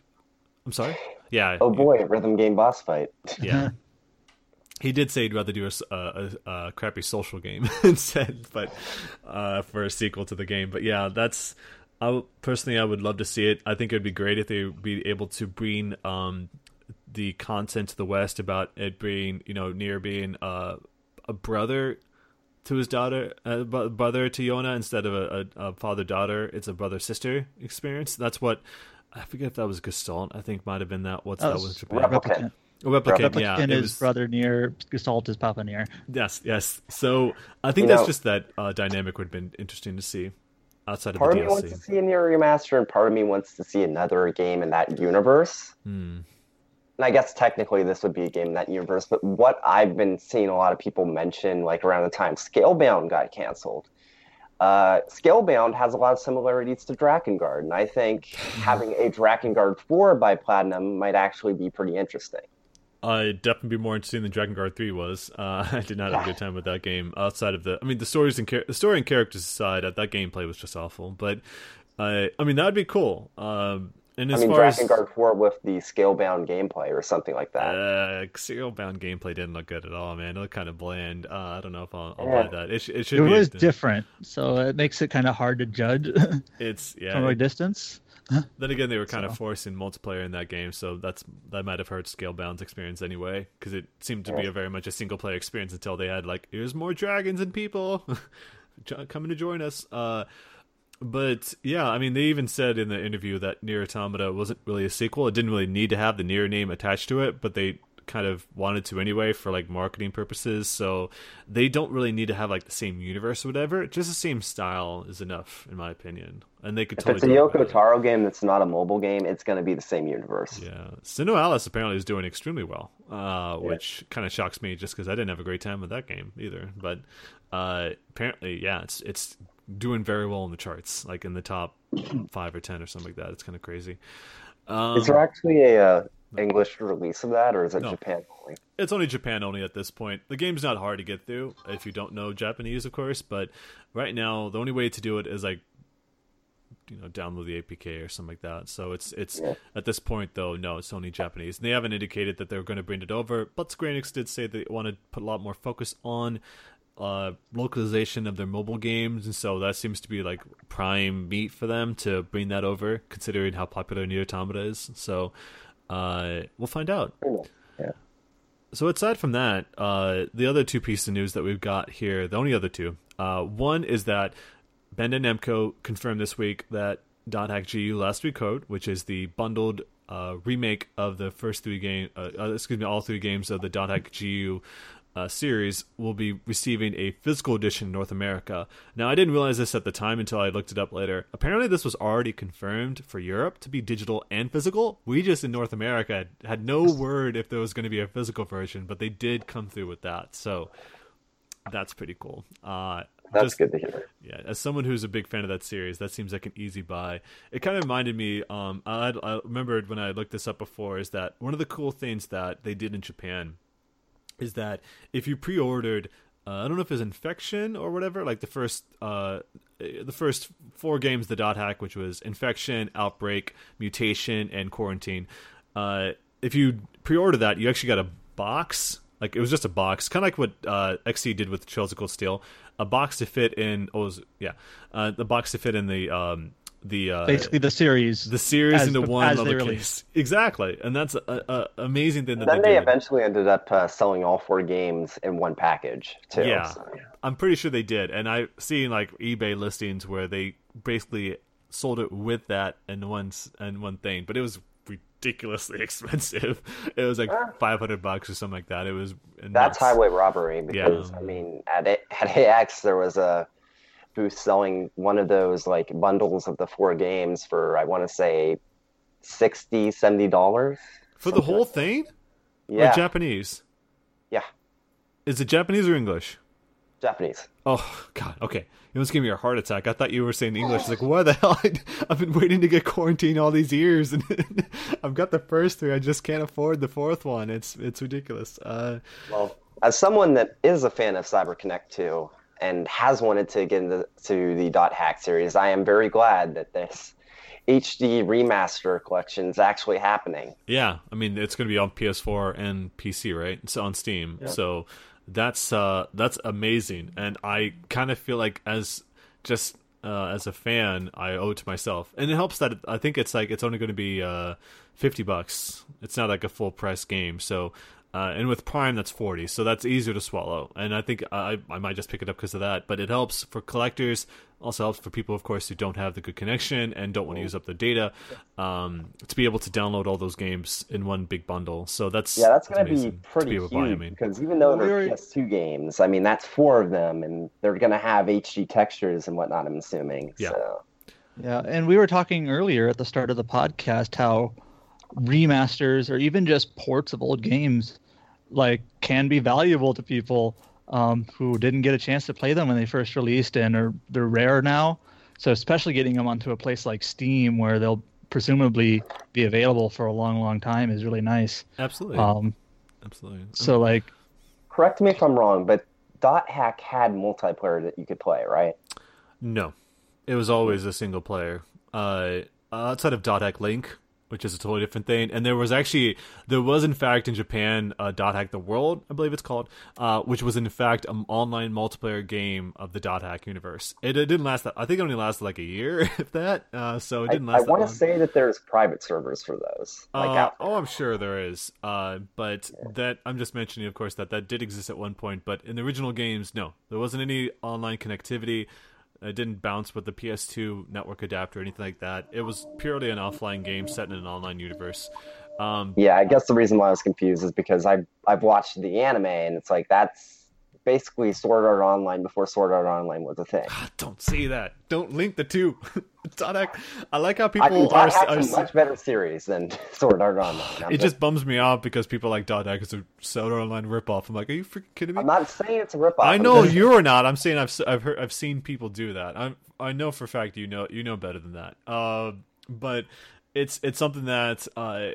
A: I'm sorry. Yeah.
C: Oh boy, rhythm game boss fight.
A: Yeah. he did say he'd rather do a, a, a crappy social game instead, but uh, for a sequel to the game. But yeah, that's. I personally, I would love to see it. I think it would be great if they would be able to bring um, the content to the West about it being, you know, Nier being uh, a brother to his daughter, a uh, brother to Yona instead of a, a, a father daughter. It's a brother sister experience. That's what I forget if that was Gestalt. I think might have been that. What's that, that was Japan?
C: Replicant.
A: Oh, replicant, replicant, yeah.
B: Replicant is was... brother Nier Gestalt is Papa Nier.
A: Yes, yes. So I think you that's know, just that uh, dynamic would have been interesting to see outside of
C: part
A: the
C: DLC. Part of me wants to see a Nier remaster, and part of me wants to see another game in that universe.
A: Hmm
C: and I guess technically this would be a game in that universe, but what I've been seeing a lot of people mention, like around the time Scalebound got canceled, uh, Scalebound has a lot of similarities to Drakengard, and I think having a Drakengard 4 by Platinum might actually be pretty interesting.
A: Uh, definitely be more interesting than Drakengard 3 was. Uh, I did not have a good time with that game. Outside of the, I mean, the stories and char- the story and characters aside, that gameplay was just awful. But uh, I mean, that'd be cool. Um, and as
C: I mean,
A: far
C: Drakengard as, 4 with the scale-bound gameplay or something like that.
A: Uh, scalebound gameplay didn't look good at all, man. It looked kind of bland. Uh, I don't know if I'll, I'll yeah. buy that. It, it should. It
B: was different, so it makes it kind of hard to judge.
A: It's yeah
B: from a distance.
A: then again, they were kind so. of forcing multiplayer in that game, so that's that might have hurt Scalebound's experience anyway, because it seemed to be a very much a single player experience until they had like, here's more dragons and people coming to join us. Uh, but yeah, I mean, they even said in the interview that Nier Automata wasn't really a sequel. It didn't really need to have the Nier name attached to it, but they kind of wanted to anyway for like marketing purposes. So they don't really need to have like the same universe or whatever. Just the same style is enough, in my opinion. And they could
C: If
A: totally
C: it's a Yoko. Taro game that's not a mobile game, it's going to be the same universe.
A: Yeah, SINoALICE apparently is doing extremely well, uh, which kind of shocks me just because I didn't have a great time with that game either. But uh, apparently, yeah, it's it's doing very well in the charts, like in the top five or ten or something like that. It's kind of crazy. Um,
C: Is there actually a uh, English release of that, or is it
A: No.
C: Japan only?
A: it's only Japan only at this point. The game's not hard to get through if you don't know Japanese, of course. But right now, the only way to do it is like you know download the APK or something like that. So it's it's
C: Yeah.
A: at this point though, no, it's only Japanese. And they haven't indicated that they're going to bring it over. But Square Enix did say they want to put a lot more focus on uh, localization of their mobile games, and so that seems to be like prime meat for them to bring that over, considering how popular Nier Automata is. So uh, we'll find out.
C: Yeah.
A: So aside from that, uh, the other two pieces of news that we've got here, the only other two, uh, one is that Bandai Namco confirmed this week that Hack GU Last Recode, which is the bundled uh, remake of the first three game, uh, excuse me, all three games of the Hack GU uh, series, will be receiving a physical edition in North America. Now, I didn't realize this at the time until I looked it up later. Apparently, this was already confirmed for Europe to be digital and physical. We just in North America had, no word if there was going to be a physical version, but they did come through with that. So that's pretty cool. Uh,
C: That's
A: just-
C: good to hear.
A: yeah, as someone who's a big fan of that series, that seems like an easy buy. It kind of reminded me. Um, I, I remembered when I looked this up before is that one of the cool things that they did in Japan is that if you pre-ordered, uh, I don't know if it's Infection or whatever, like the first, uh, the first four games, the Dot Hack, which was Infection, Outbreak, Mutation, and Quarantine. Uh, if you pre-order that, you actually got a box. Like it was just a box, kind of like what uh, Xseed did with of Cold Steel, a box to fit in. Oh, was, yeah, uh, the box to fit in the um, the uh,
B: Basically, the series.
A: the series
B: as-
A: into one
B: as they
A: case. Exactly, and that's a, a amazing thing that
C: Then
A: they
C: they eventually ended up uh, selling all four games in one package too.
A: Yeah.
C: so-
A: I'm pretty sure they did, and I've seen like eBay listings where they basically sold it with that and one and one thing, but it was ridiculously expensive. It was like 500 bucks or something like that. It was
C: That's highway robbery because
A: Yeah.
C: I mean at A- at AX there was a booth selling one of those like bundles of the four games for I want to say 60 70 dollars
A: for the whole thing.
C: yeah
A: Or Japanese.
C: yeah
A: Is it Japanese or English?
C: Japanese
A: Oh God. Okay, you almost gave me a heart attack. I thought you were saying English. Like, why the hell? I've been waiting to get quarantined all these years, and I've got the first three. I just can't afford the fourth one. It's it's ridiculous. Uh,
C: well as someone that is a fan of CyberConnect 2 and has wanted to get into to the dot hack series I am very glad that this HD remaster collection is actually happening
A: yeah, I mean, it's going to be on PS4 and PC, right? It's on Steam, so that's uh, that's amazing. And I kind of feel like as just uh, as a fan, I owe it to myself, and it helps that I think it's like it's only going to be uh, fifty bucks. It's not like a full price game, so. Uh, and with Prime, that's forty, so that's easier to swallow. And I think I I might just pick it up because of that. But it helps for collectors. Also helps for people, of course, who don't have the good connection and don't want to use up the data, um, to be able to download all those games in one big bundle. So that's
C: Yeah, that's going to be
A: amazing to
C: pretty
A: able
C: huge
A: buy, I mean.
C: because even though
B: Well, we
C: they're
B: already-
C: PS2 games, I mean that's four of them, and they're going to have HD textures and whatnot. I'm assuming.
A: Yeah.
C: So,
B: Yeah, and we were talking earlier at the start of the podcast how remasters or even just ports of old games like can be valuable to people um, who didn't get a chance to play them when they first released and are they're rare now. So especially getting them onto a place like Steam where they'll presumably be available for a long, long time is really nice.
A: Absolutely,
B: Um,
A: absolutely.
B: so like
C: correct me if I'm wrong, but Dot Hack had multiplayer that you could play, right?
A: No, it was always a single player. Uh, outside of Dot Hack Link, which is a totally different thing, and there was actually there was in fact in Japan uh, Dot Hack the World, I believe it's called, uh, which was in fact an online multiplayer game of the Dot Hack universe. It, it didn't last. That, I think it only lasted like a year, if that. Uh, so it
C: I,
A: didn't
C: I
A: last. that
C: want to say that there's private servers for those. Like
A: Uh, oh, I'm sure there is. Uh, but that I'm just mentioning, of course, that that did exist at one point. But in the original games, no, there wasn't any online connectivity. It didn't bounce with the PS2 network adapter or anything like that. It was purely an offline game set in an online universe. Um,
C: Yeah, I guess the reason why I was confused is because I've I've watched the anime and it's like that's basically Sword Art Online before Sword Art Online was a thing.
A: don't say that. Don't link the two. Dot Hack- I like how
C: I
A: people
C: mean,
A: are. Are
C: a much better series than Sword Art Online. I'm
A: it just bums me off because people like Dot Hack is a Sword Art Online ripoff. I'm like, are you freaking kidding me?
C: I'm not saying it's a ripoff.
A: I know
C: just-
A: you're not. I'm saying I've I've heard I've seen people do that. I'm I know for a fact you know you know better than that. Uh, but it's it's something that uh,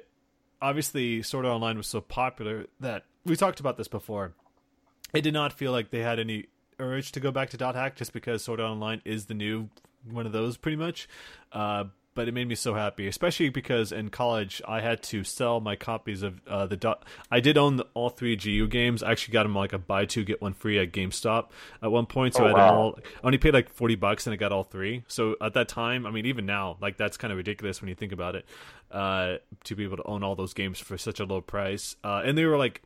A: obviously Sword Art Online was so popular that we talked about this before. It did not feel like they had any urge to go back to Dot Hack just because Sword Art Online is the new one of those pretty much. Uh, but it made me so happy, especially because in college I had to sell my copies of uh, the dot. I did own the, all three GU games. I actually got them like a buy two get one free at GameStop at one point. So
C: Oh,
A: I had them all. I only paid like forty bucks and I got all three. So at that time, I mean, even now, like that's kind of ridiculous when you think about it. Uh, to be able to own all those games for such a low price, uh, and they were like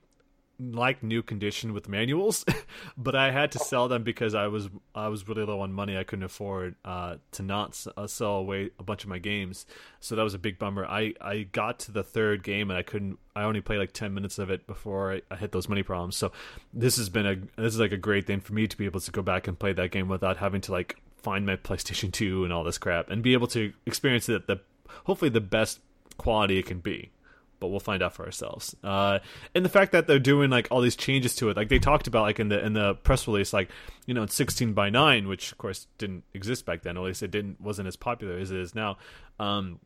A: like new condition with manuals, but I had to sell them because I was I was really low on money. I couldn't afford uh, to not s- uh, sell away a bunch of my games, so that was a big bummer. I, I got to the third game and I couldn't. I only played like ten minutes of it before I, I hit those money problems. So this has been a this is like a great thing for me to be able to go back and play that game without having to like find my PlayStation Two and all this crap and be able to experience it at the hopefully the best quality it can be but we'll find out for ourselves. Uh, and the fact that they're doing like all these changes to it, like they talked about, like in the in the press release, like you know, it's sixteen by nine, which of course didn't exist back then. At least it didn't wasn't as popular as it is now. Um,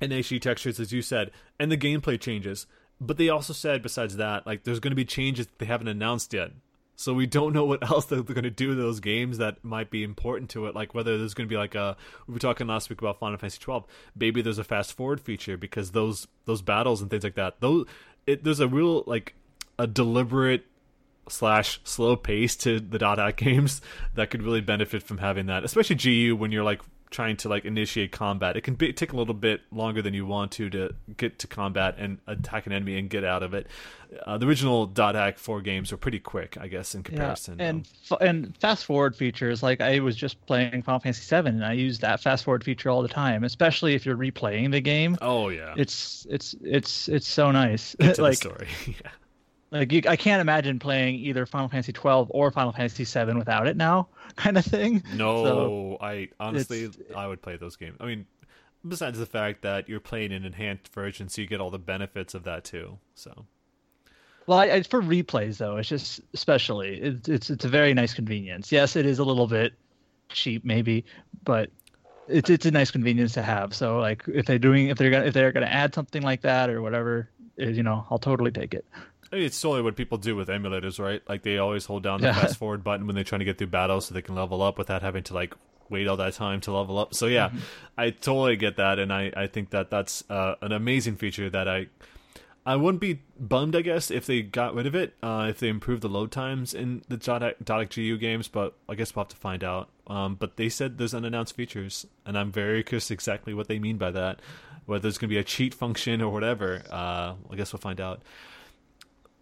A: and HD textures, as you said, and the gameplay changes. But they also said, besides that, like there's going to be changes that they haven't announced yet. So we don't know what else they're going to do to those games that might be important to it. Like whether there's going to be like a we were talking last week about Final Fantasy 12. Maybe there's a fast forward feature because those those battles and things like that. Those it, there's a real like a deliberate slash slow pace to the dot hack games that could really benefit from having that, especially GU when you're like trying to like initiate combat. It can be, take a little bit longer than you want to to get to combat and attack an enemy and get out of it. Uh, the original dot hack four games were pretty quick, I guess, in comparison.
B: Yeah, and
A: Um,
B: and fast forward features like I was just playing Final Fantasy seven and I use that fast forward feature all the time, especially if you're replaying the game.
A: oh yeah,
B: It's it's it's it's so nice.
A: Get to
B: like
A: the story. yeah.
B: Like you, I can't imagine playing either Final Fantasy 12 or Final Fantasy 7 without it now, kind of thing.
A: No,
B: So,
A: I honestly I would play those games. I mean, besides the fact that you're playing an enhanced version, so you get all the benefits of that too. So
B: well, I, I, for replays though, it's just especially it's it's it's a very nice convenience. Yes, it is a little bit cheap maybe, but it's it's a nice convenience to have. So like if they're doing if they're gonna if they're gonna add something like that or whatever, you know, I'll totally take it.
A: It's totally what people do with emulators, right? Like they always hold down the
B: Yeah.
A: fast forward button when they're trying to get through battles so they can level up without having to like wait all that time to level up. So yeah,
B: Mm-hmm.
A: I totally get that, and I I think that that's uh, an amazing feature that I. I wouldn't be bummed, I guess, if they got rid of it, uh, if they improved the load times in the Dot Hack GU games, but I guess we'll have to find out. Um, but they said there's unannounced features, and I'm very curious exactly what they mean by that. Whether there's going to be a cheat function or whatever, uh, I guess we'll find out.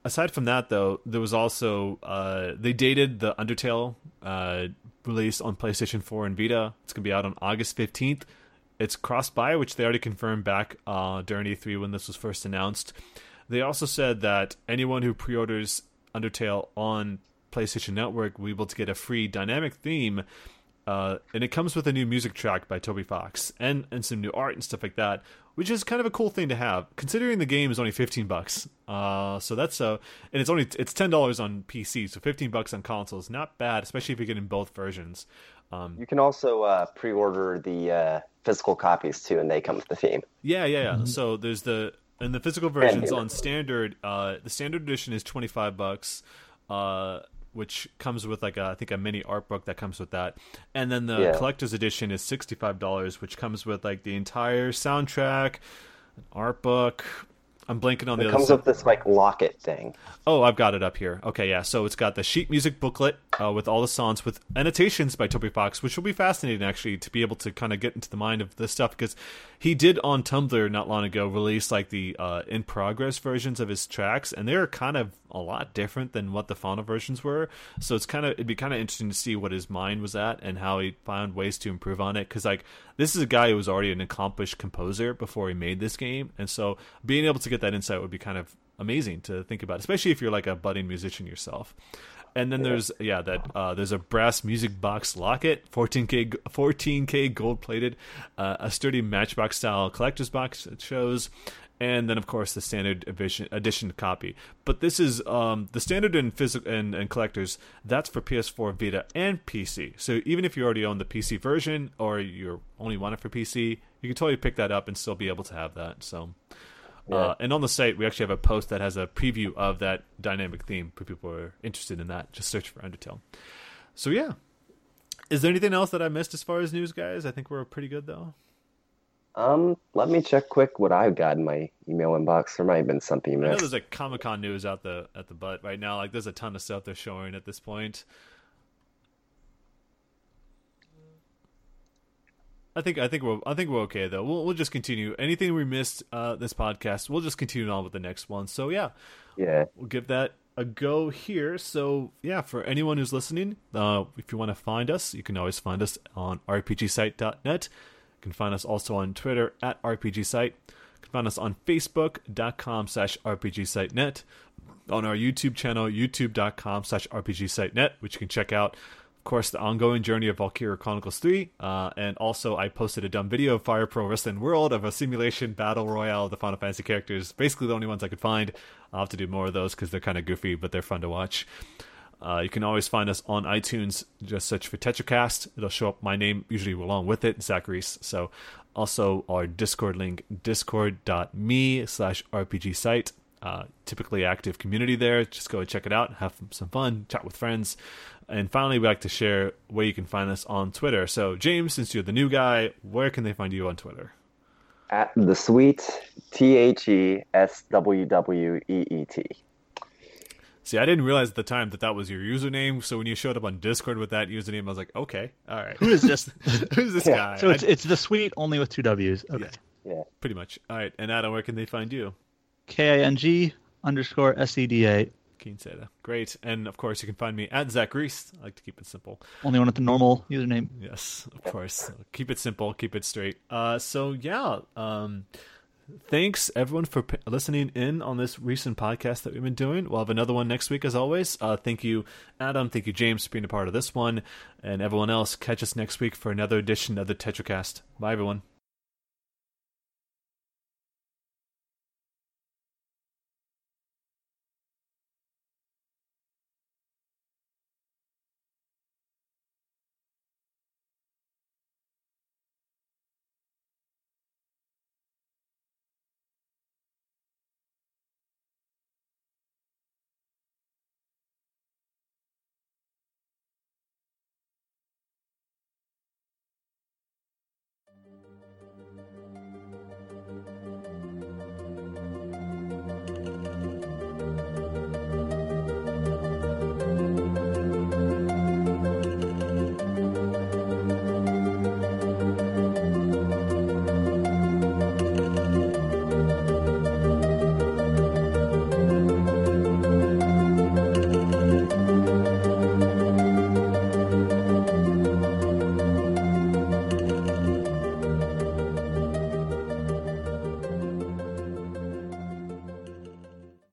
A: Aside from that though there was also uh, they dated the undertale uh, release on playstation 4 and vita. It's going to be out on august 15th it's cross-buy which they already confirmed back uh, during e3 when this was first announced. They also said that anyone who pre-orders undertale on playstation network will be able to get a free dynamic theme uh, and it comes with a new music track by Toby Fox and and some new art and stuff like that, which is kind of a cool thing to have, considering the game is only fifteen bucks. Uh, so that's uh, and it's only it's ten dollars on PC, so fifteen bucks on consoles, not bad, especially if you're getting both versions. Um,
C: You can also uh, pre-order the uh, physical copies too, and they come with the theme.
A: yeah, yeah, yeah. So there's the and the physical versions on standard. Uh, the standard edition is twenty five bucks. Uh, which comes with like a, I think a mini art book that comes with that, and then the
C: Yeah.
A: collector's edition is sixty five dollars, which comes with like the entire soundtrack, an art book. I'm blanking on the
C: It comes with this like locket thing.
A: Oh, I've got it up here. Okay, yeah. So it's got the sheet music booklet, uh, with all the songs with annotations by Toby Fox, which will be fascinating actually to be able to kind of get into the mind of this stuff because he did on Tumblr not long ago release like the uh, in progress versions of his tracks, and they're kind of a lot different than what the final versions were. So it's kind of it'd be kind of interesting to see what his mind was at and how he found ways to improve on it because like this is a guy who was already an accomplished composer before he made this game, and so being able to get that insight would be kind of amazing to think about, especially if you're like a budding musician yourself. And then there's yeah that uh, there's a brass music box locket, 14k 14k gold plated, uh, a sturdy Matchbox style collector's box it shows, and then of course the standard edition, edition copy. But this is um, the standard and physical and, and collectors. That's for PS4, Vita, and PC. So even if you already own the PC version or you only want it for PC, you can totally pick that up and still be able to have that. So. Yeah. Uh, and on the site, we actually have a post that has a preview of that dynamic theme for people who are interested in that. Just search for Undertale. So yeah, is there anything else that I missed as far as news, guys? I think we're pretty good though.
C: Um, let me check quick what I've got in my email inbox. There might have been something you missed.
A: I know there's like Comic Con news out the at the butt right now. Like there's a ton of stuff they're showing at this point. I think I think we're I think we're okay though. We'll we'll just continue. Anything we missed uh, this podcast, we'll just continue on with the next one. So yeah,
C: yeah,
A: we'll give that a go here. So yeah, for anyone who's listening, uh, if you want to find us, you can always find us on rpgsite.net. You can find us also on Twitter at RPGSite. You can find us on Facebook.com slash RPGSiteNet. On our YouTube channel, YouTube.com slash RPGSiteNet, which you can check out. Course, the ongoing journey of Valkyria Chronicles 3. Uh, and also, I posted a dumb video of Fire Pro Wrestling World of a simulation battle royale of the Final Fantasy characters. Basically, the only ones I could find. I'll have to do more of those because they're kind of goofy, but they're fun to watch. Uh, you can always find us on iTunes. Just search for TetraCast. It'll show up my name, usually along with it, Zachary. So also our Discord link, discord.me slash RPG site. Uh, typically active community there. Just go check it out, have some fun, chat with friends. And finally, we like to share where you can find us on Twitter. So, James, since you're the new guy, where can they find you on Twitter?
C: At the sweet T H E S W W E E T.
A: See, I didn't realize at the time that that was your username. So when you showed up on Discord with that username, I was like, okay, all right.
B: Who is this?
A: Who's this yeah. guy?
B: So it's, it's the sweet only with two W's. Okay.
C: Yeah. yeah.
A: Pretty much. All right. And Adam, where can they find you?
B: K I N G underscore S E D A.
A: King Seda. Great. And of course, you can find me at Zach Reese. I like to keep it simple.
B: Only one with the normal username.
A: Yes, of course. keep it simple, keep it straight. Uh, so, yeah. Um, thanks everyone for p- listening in on this recent podcast that we've been doing. We'll have another one next week as always. Uh, thank you, Adam. Thank you, James, for being a part of this one, and everyone else. Catch us next week for another edition of the TetraCast. Bye, everyone.